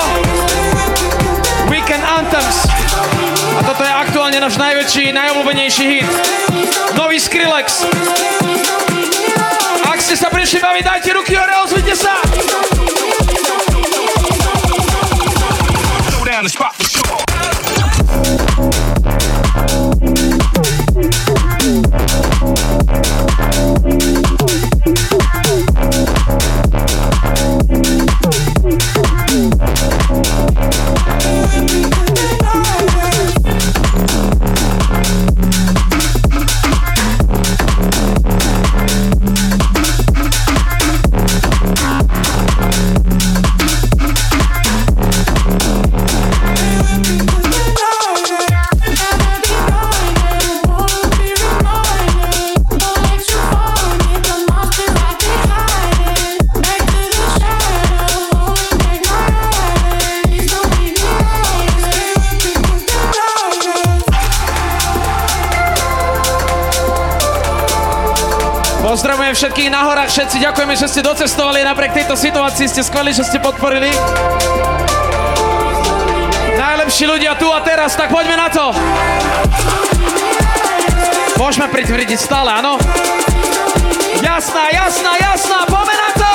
Weekend Anthems. A toto je aktuálne náš najväčší, najobľúbenejší hit. Nový Skrillex. Ak ste sa prišli baviť, dajte ruky hore, ozvite sa! Down the spot všetkých na horách, všetci ďakujeme, že ste docestovali napriek tejto situácii, ste skvelí, že ste podporili. Najlepší ľudia tu a teraz, tak poďme na to. Môžeme pritvrdiť stále, áno? Jasná, jasná, jasná, poďme na to!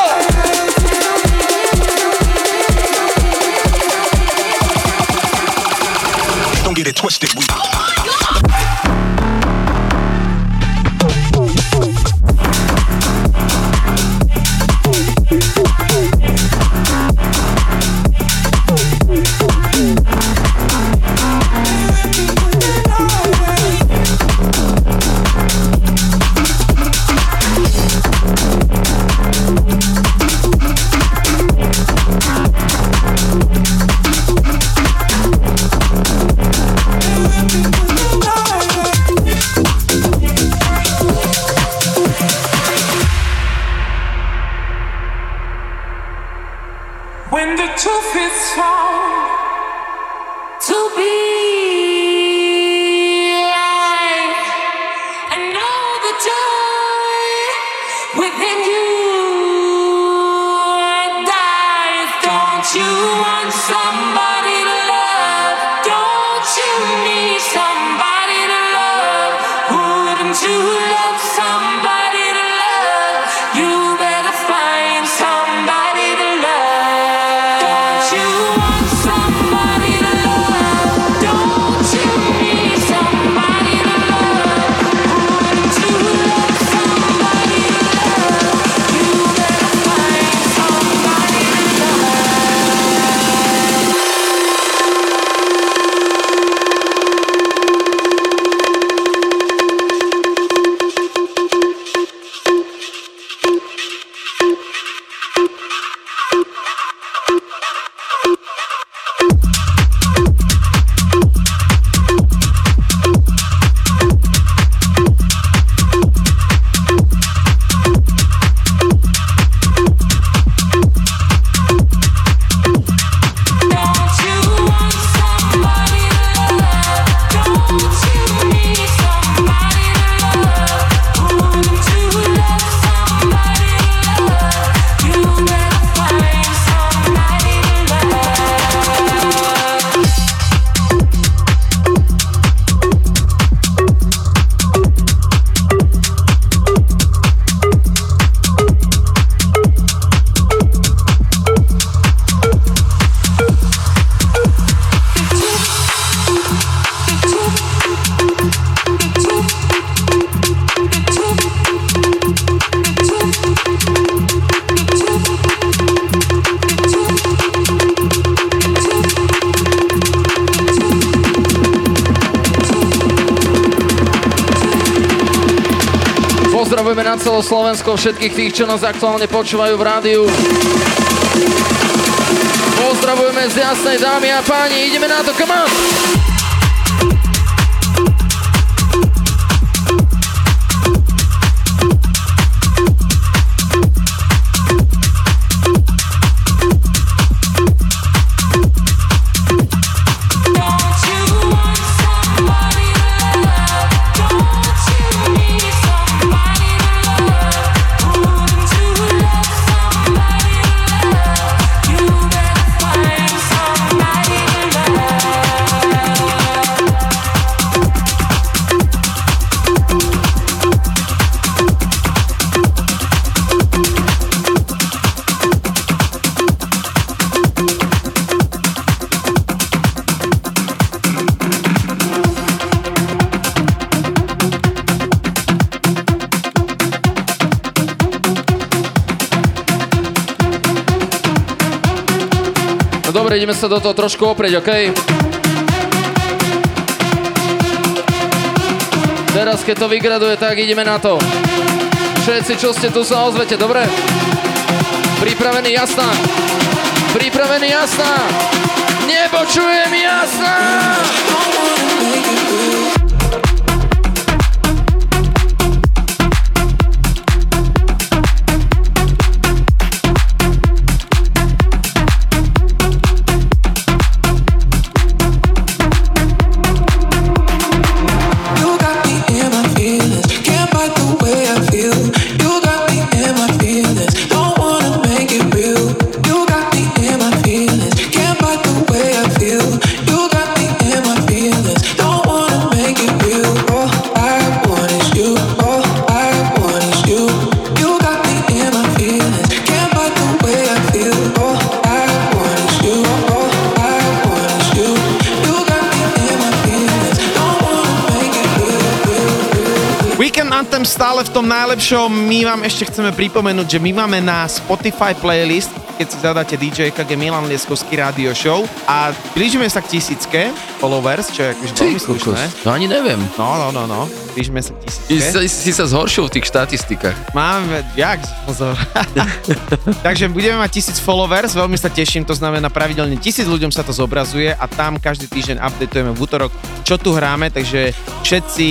Don't get it twisted. We Slovensko všetkých tých, čo nás aktuálne počúvajú v rádiu. Pozdravujeme z jasnej dámy a páni, ideme na to, come on! Dobre, ideme sa do toho trošku oprieť, OK? Teraz, keď to vygraduje, tak ideme na to. Všetci, čo ste tu, sa ozvete, dobre? Pripravený, jasná. Pripravený, jasná. Nepočujem, jasná. Stále v tom najlepšom. My vám ešte chceme pripomenúť, že my máme na Spotify playlist, keď si zadáte DJ KG Milan Lieskovský Radio Show a blížime sa k tisícke followers, čo je Ty veľmi slušné. no ani neviem. No, no, no, no. Blížime sa k Si, tisícke. si, si sa zhoršil v tých štatistikách. Máme, jak? Pozor. [LAUGHS] Takže budeme mať tisíc followers, veľmi sa teším, to znamená pravidelne tisíc ľuďom sa to zobrazuje a tam každý týždeň updateujeme v útorok, čo tu hráme, takže všetci...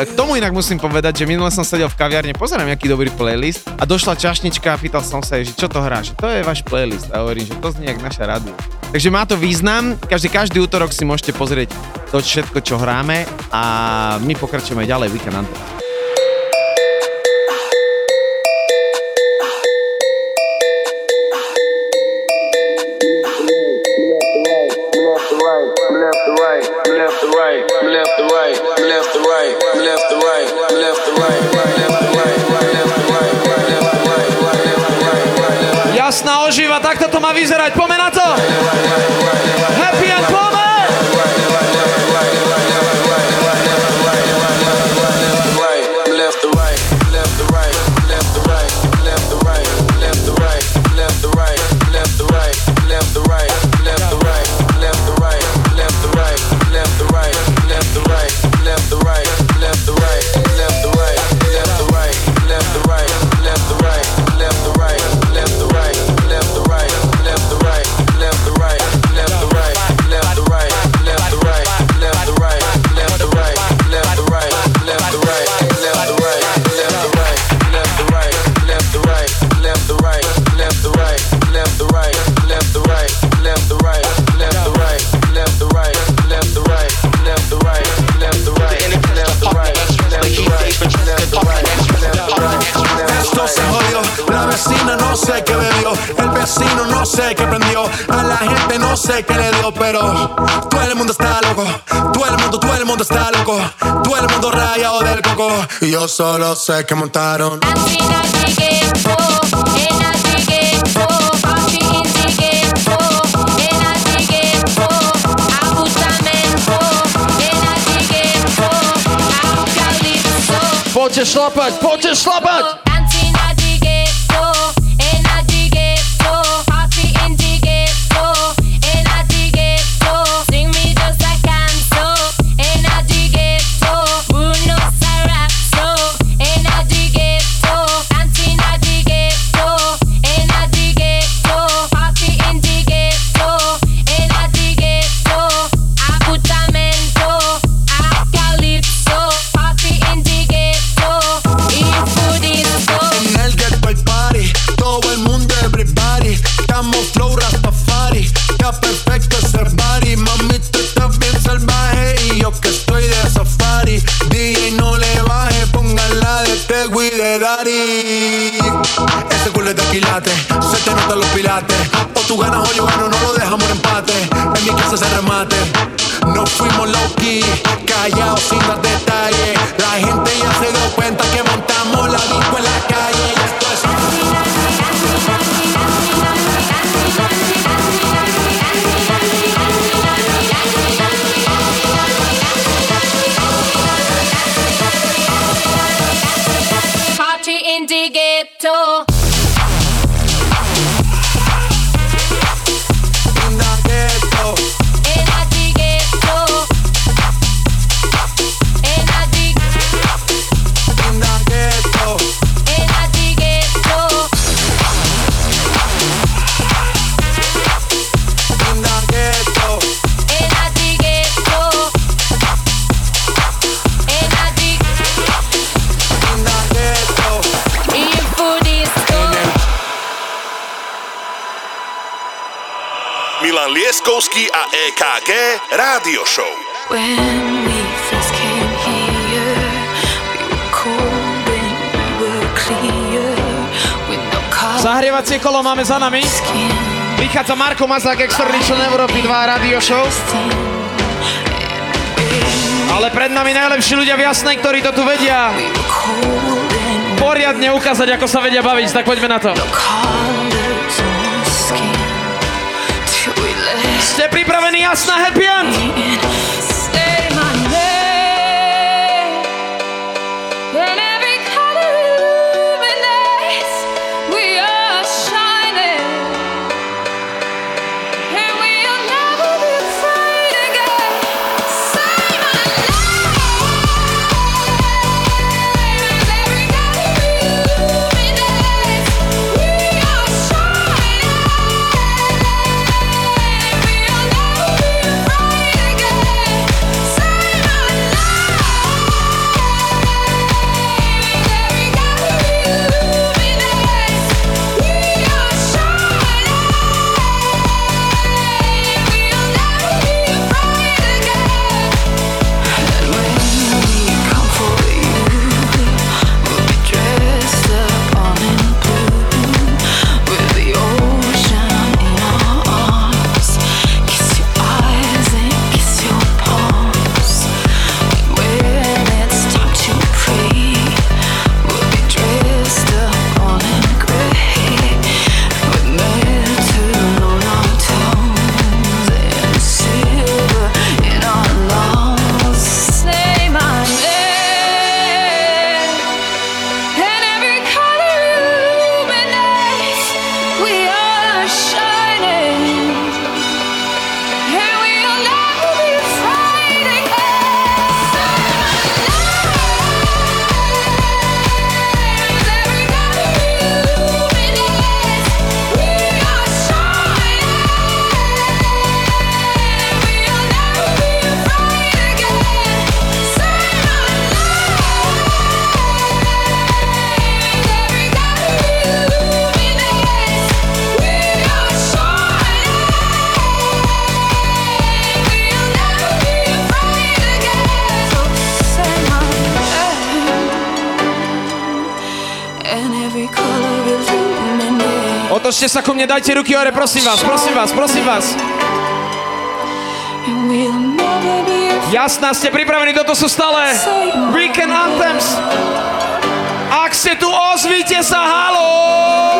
K tomu inak musím povedať, že minule som sedel v kaviarne, pozerám, aký dobrý playlist a došla čašnička a pýtal som sa jej, že čo to hrá, že to je váš playlist a hovorím, že to znie jak naša rádio. Takže má to význam, každý, každý útorok si môžete pozrieť to všetko, čo hráme a my pokračujeme ďalej Weekend Anthem. To má vyzerať. Poďme sé qué prendió. A la gente no sé qué le dio, pero todo el mundo está loco. Todo el mundo, todo el mundo está loco. Todo el mundo rayado del coco. Y yo solo sé que montaron. Oh, Milan Lieskovský a EKG Rádio Show. When we first came here, we were cold and we were clear. With no. Zahrievacie kolo máme za nami. Prichádza Marko Mazák, externý člen Európy 2 Radio Show. Ale pred nami najlepší ľudia v Jasnej, ktorí to tu vedia poriadne ukázať, ako sa vedia baviť, tak poďme na to. Ste pripravení, Jasná Happy End? Otočte sa ku mne, dajte ruky hore, prosím vás, prosím vás, prosím vás. Jasná, ste pripravení, toto sú stále Weekend Anthems. Ak ste tu, ozvite sa, halo!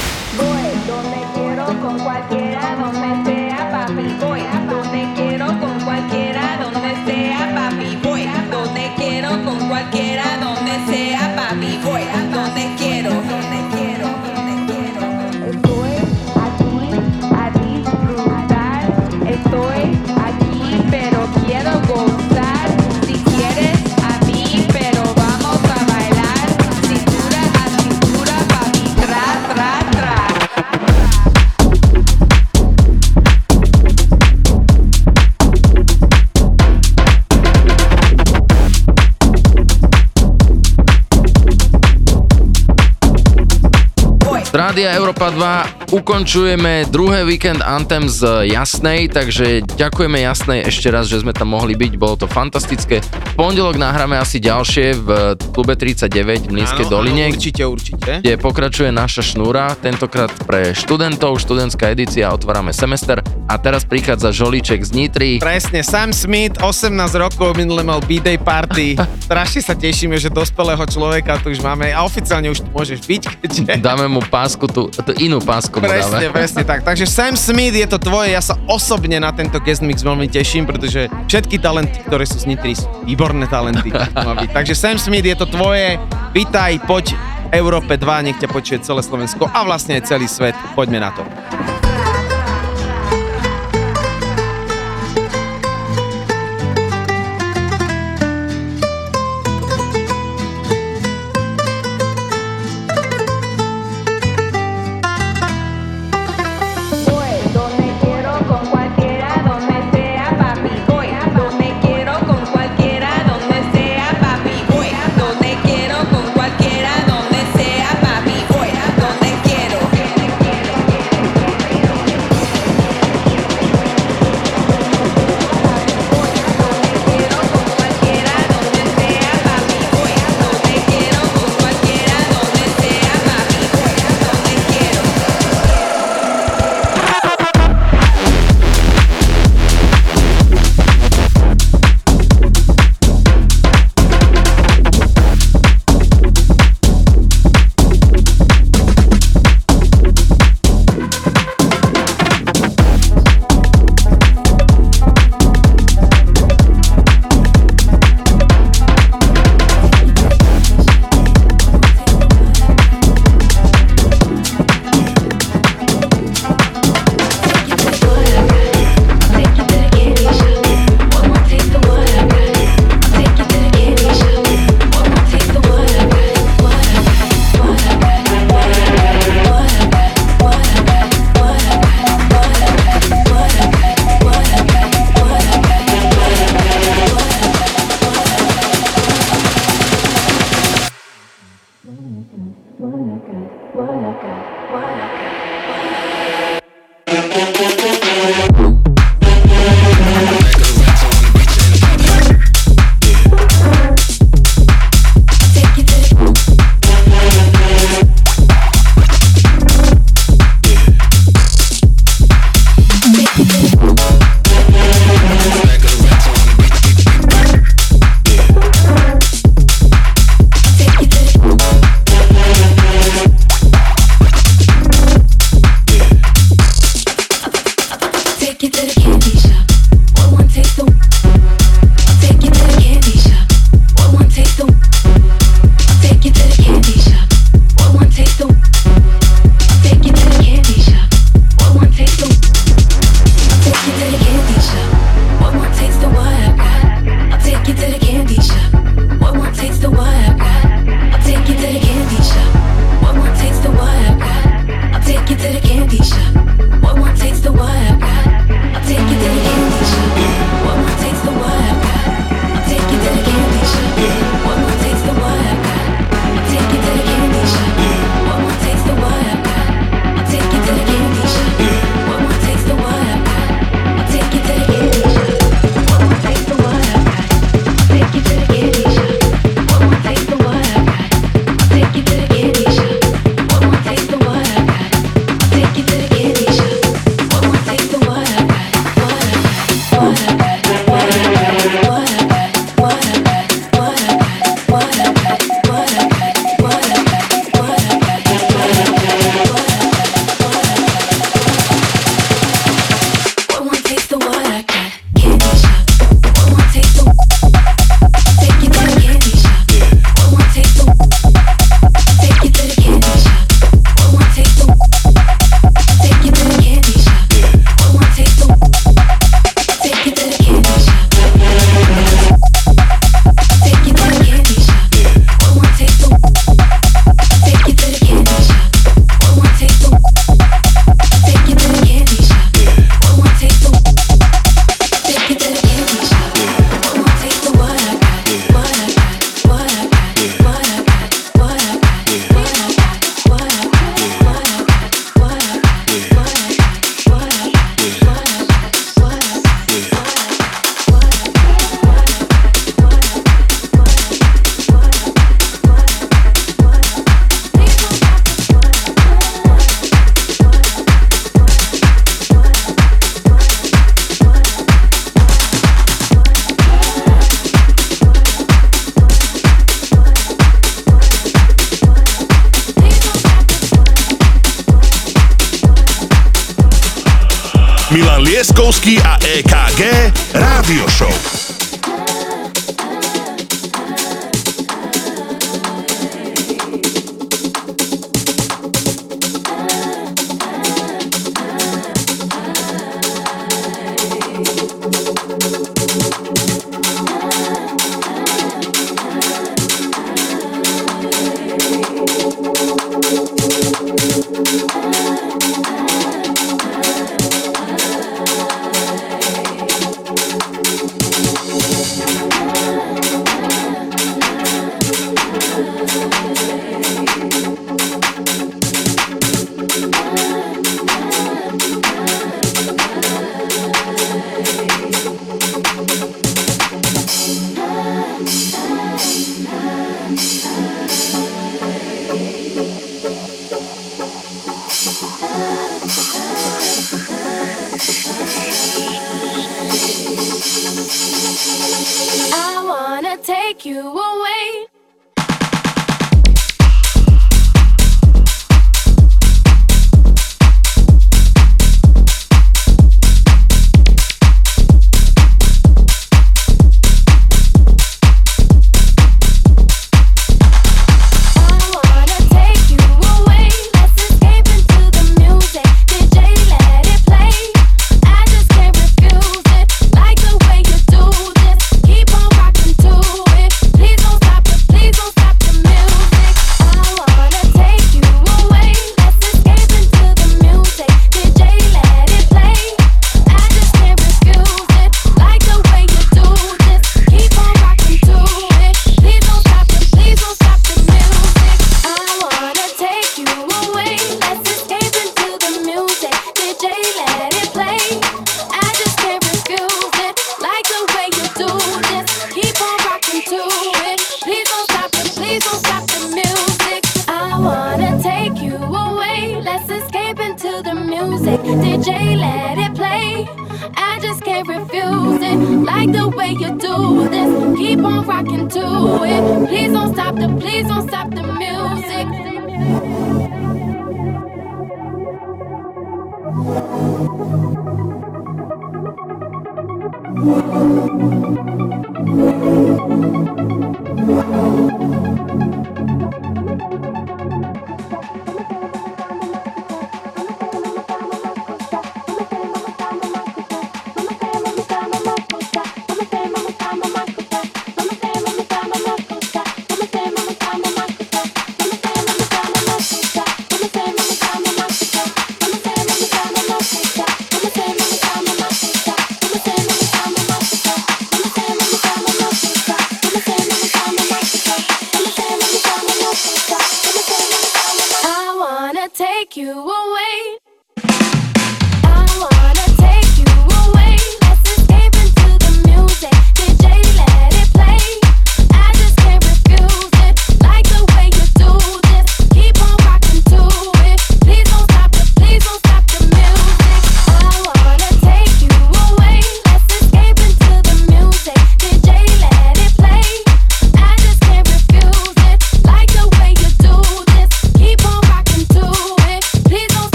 2 ukončujeme druhé Weekend Anthem z Jasnej, takže ďakujeme Jasnej ešte raz, že sme tam mohli byť, bolo to fantastické. V pondelok nahráme asi ďalšie v klube 39 v Mlínskej doline, áno, určite, určite. kde pokračuje naša šnúra, tentokrát pre študentov, študentská edícia, otvárame semester a teraz prichádza Žolíček z Nitry. Presne, Sam Smith, 18 rokov, minule mal B-Day party. [LAUGHS] Strašne sa tešíme, že dospelého človeka tu už máme a oficiálne už tu môžeš byť, keďže... Dáme mu pásku, tú, tú inú pásku mu Presne, dáme. presne tak. Takže Sam Smith je to tvoje, ja sa osobne na tento guest mix veľmi teším, pretože všetky talenty, ktoré sú z Nitry, sú výborné talenty. [LAUGHS] Takže Sam Smith je to tvoje, vítaj, poď Európe 2, nech ťa počuje celé Slovensko a vlastne aj celý svet. Poďme na to.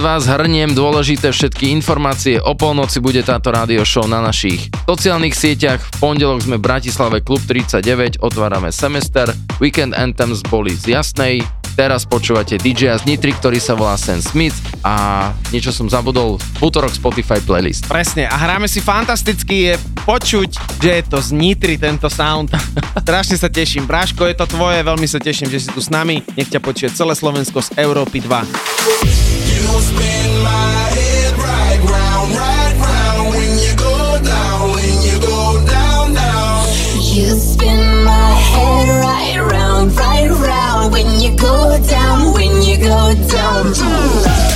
rád vás hrniem dôležité všetky informácie. O polnoci bude táto rádio show na našich sociálnych sieťach. V pondelok sme v Bratislave Klub 39, otvárame semester. Weekend Anthems boli z Jasnej, Teraz počúvate DJ z Nitry, ktorý sa volá Sam Smith a niečo som zabudol, útorok Spotify playlist. Presne a hráme si fantasticky, je počuť, že je to z Nitry tento sound. [LAUGHS] Strašne sa teším, Bráško je to tvoje, veľmi sa teším, že si tu s nami, nech ťa počuje celé Slovensko z Európy 2. You spin my head right round, right round when you go down, when you go down, down. You spin my head right round, right round when you go down, when you go down, down.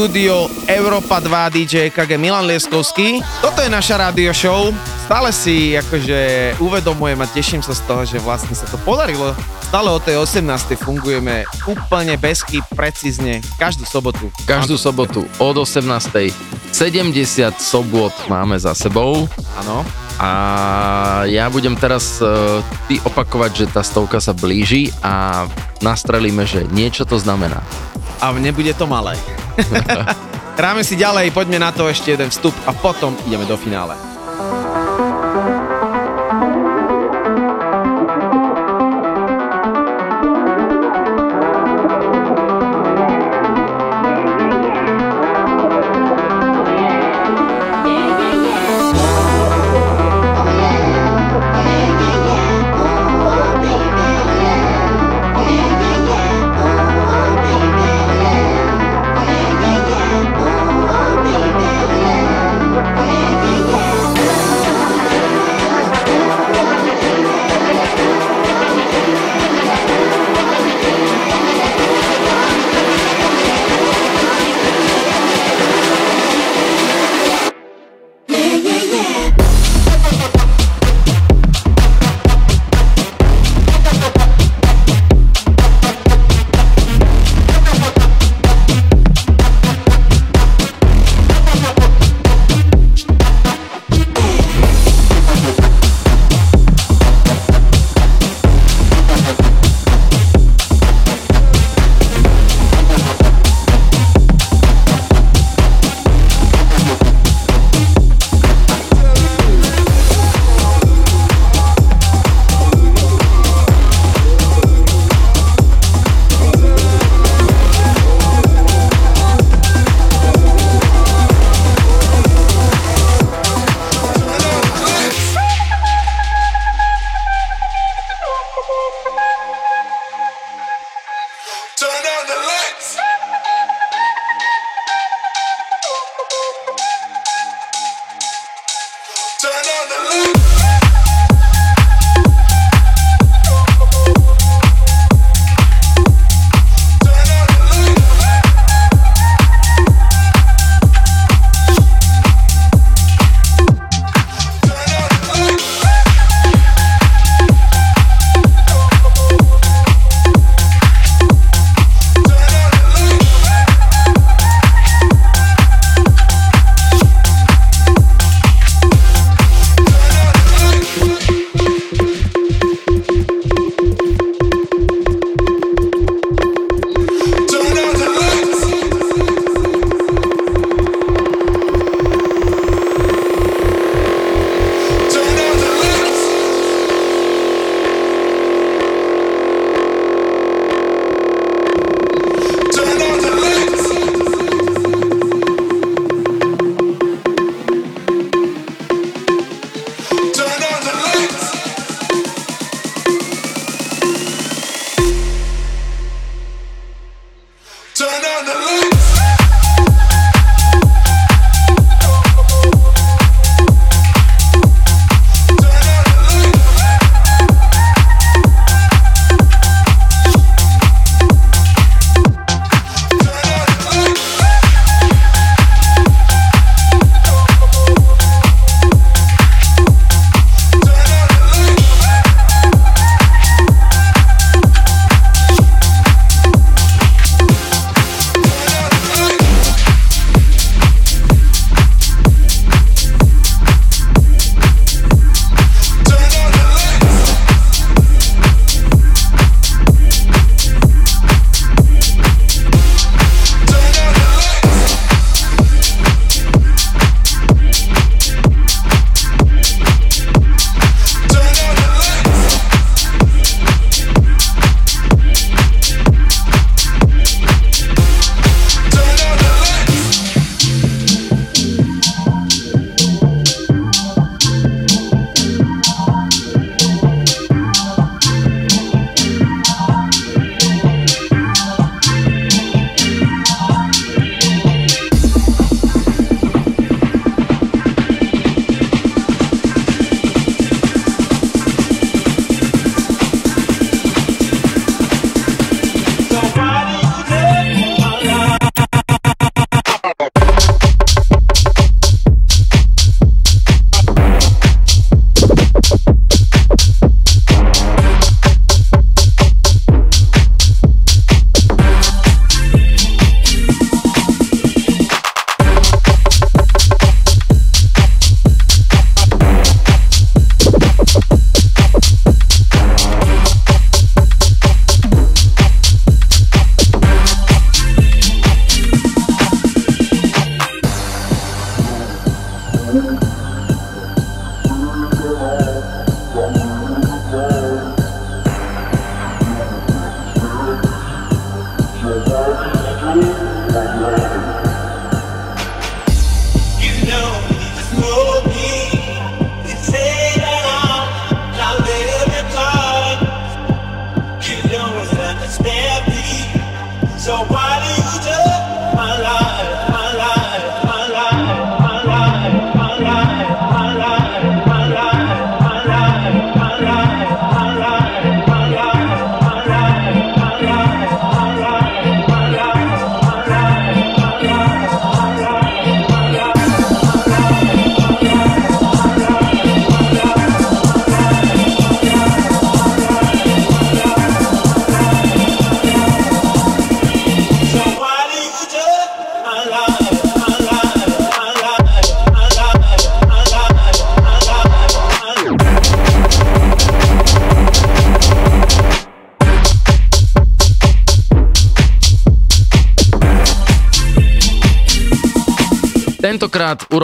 Štúdio Európa 2 DJ KG Milan Lieskovský. Toto je naša rádio show. Stále si akože uvedomujem a teším sa z toho, že vlastne sa to podarilo. Stále o tej 18. fungujeme úplne bez chyb, precízne, každú sobotu. Každú sobotu od 18. 70 sobot máme za sebou. Áno. A ja budem teraz uh, ty opakovať, že tá stovka sa blíži a nastrelíme, že niečo to znamená. A nebude to malé. Hráme si ďalej, poďme na to ešte jeden vstup a potom ideme do finále.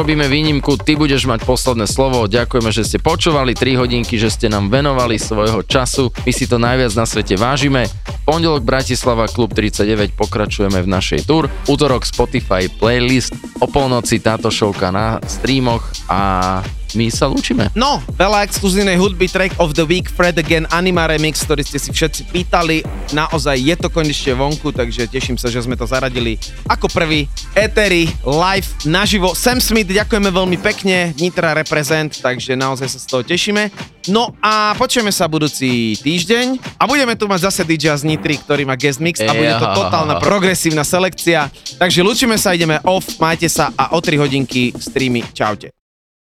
Urobíme výnimku, ty budeš mať posledné slovo. Ďakujeme, že ste počúvali 3 hodinky, že ste nám venovali svojho času. My si to najviac na svete vážime. Pondelok Bratislava Klub 39 pokračujeme v našej tour. Útorok Spotify playlist. O polnoci táto showka na streamoch a my sa lúčime. No, veľa exkluzívnej hudby, track of the week, Fred Again, Anima Remix, ktorý ste si všetci pýtali. Naozaj je to konečne vonku, takže teším sa, že sme to zaradili ako prvý. Etery, live, naživo. Sam Smith, ďakujeme veľmi pekne, Nitra reprezent, takže naozaj sa z toho tešíme. No a počujeme sa budúci týždeň a budeme tu mať zase DJ z Nitry, ktorý má guest mix a bude to totálna progresívna selekcia. Takže lúčime sa, ideme off, majte sa a o 3 hodinky streamy. Čaute.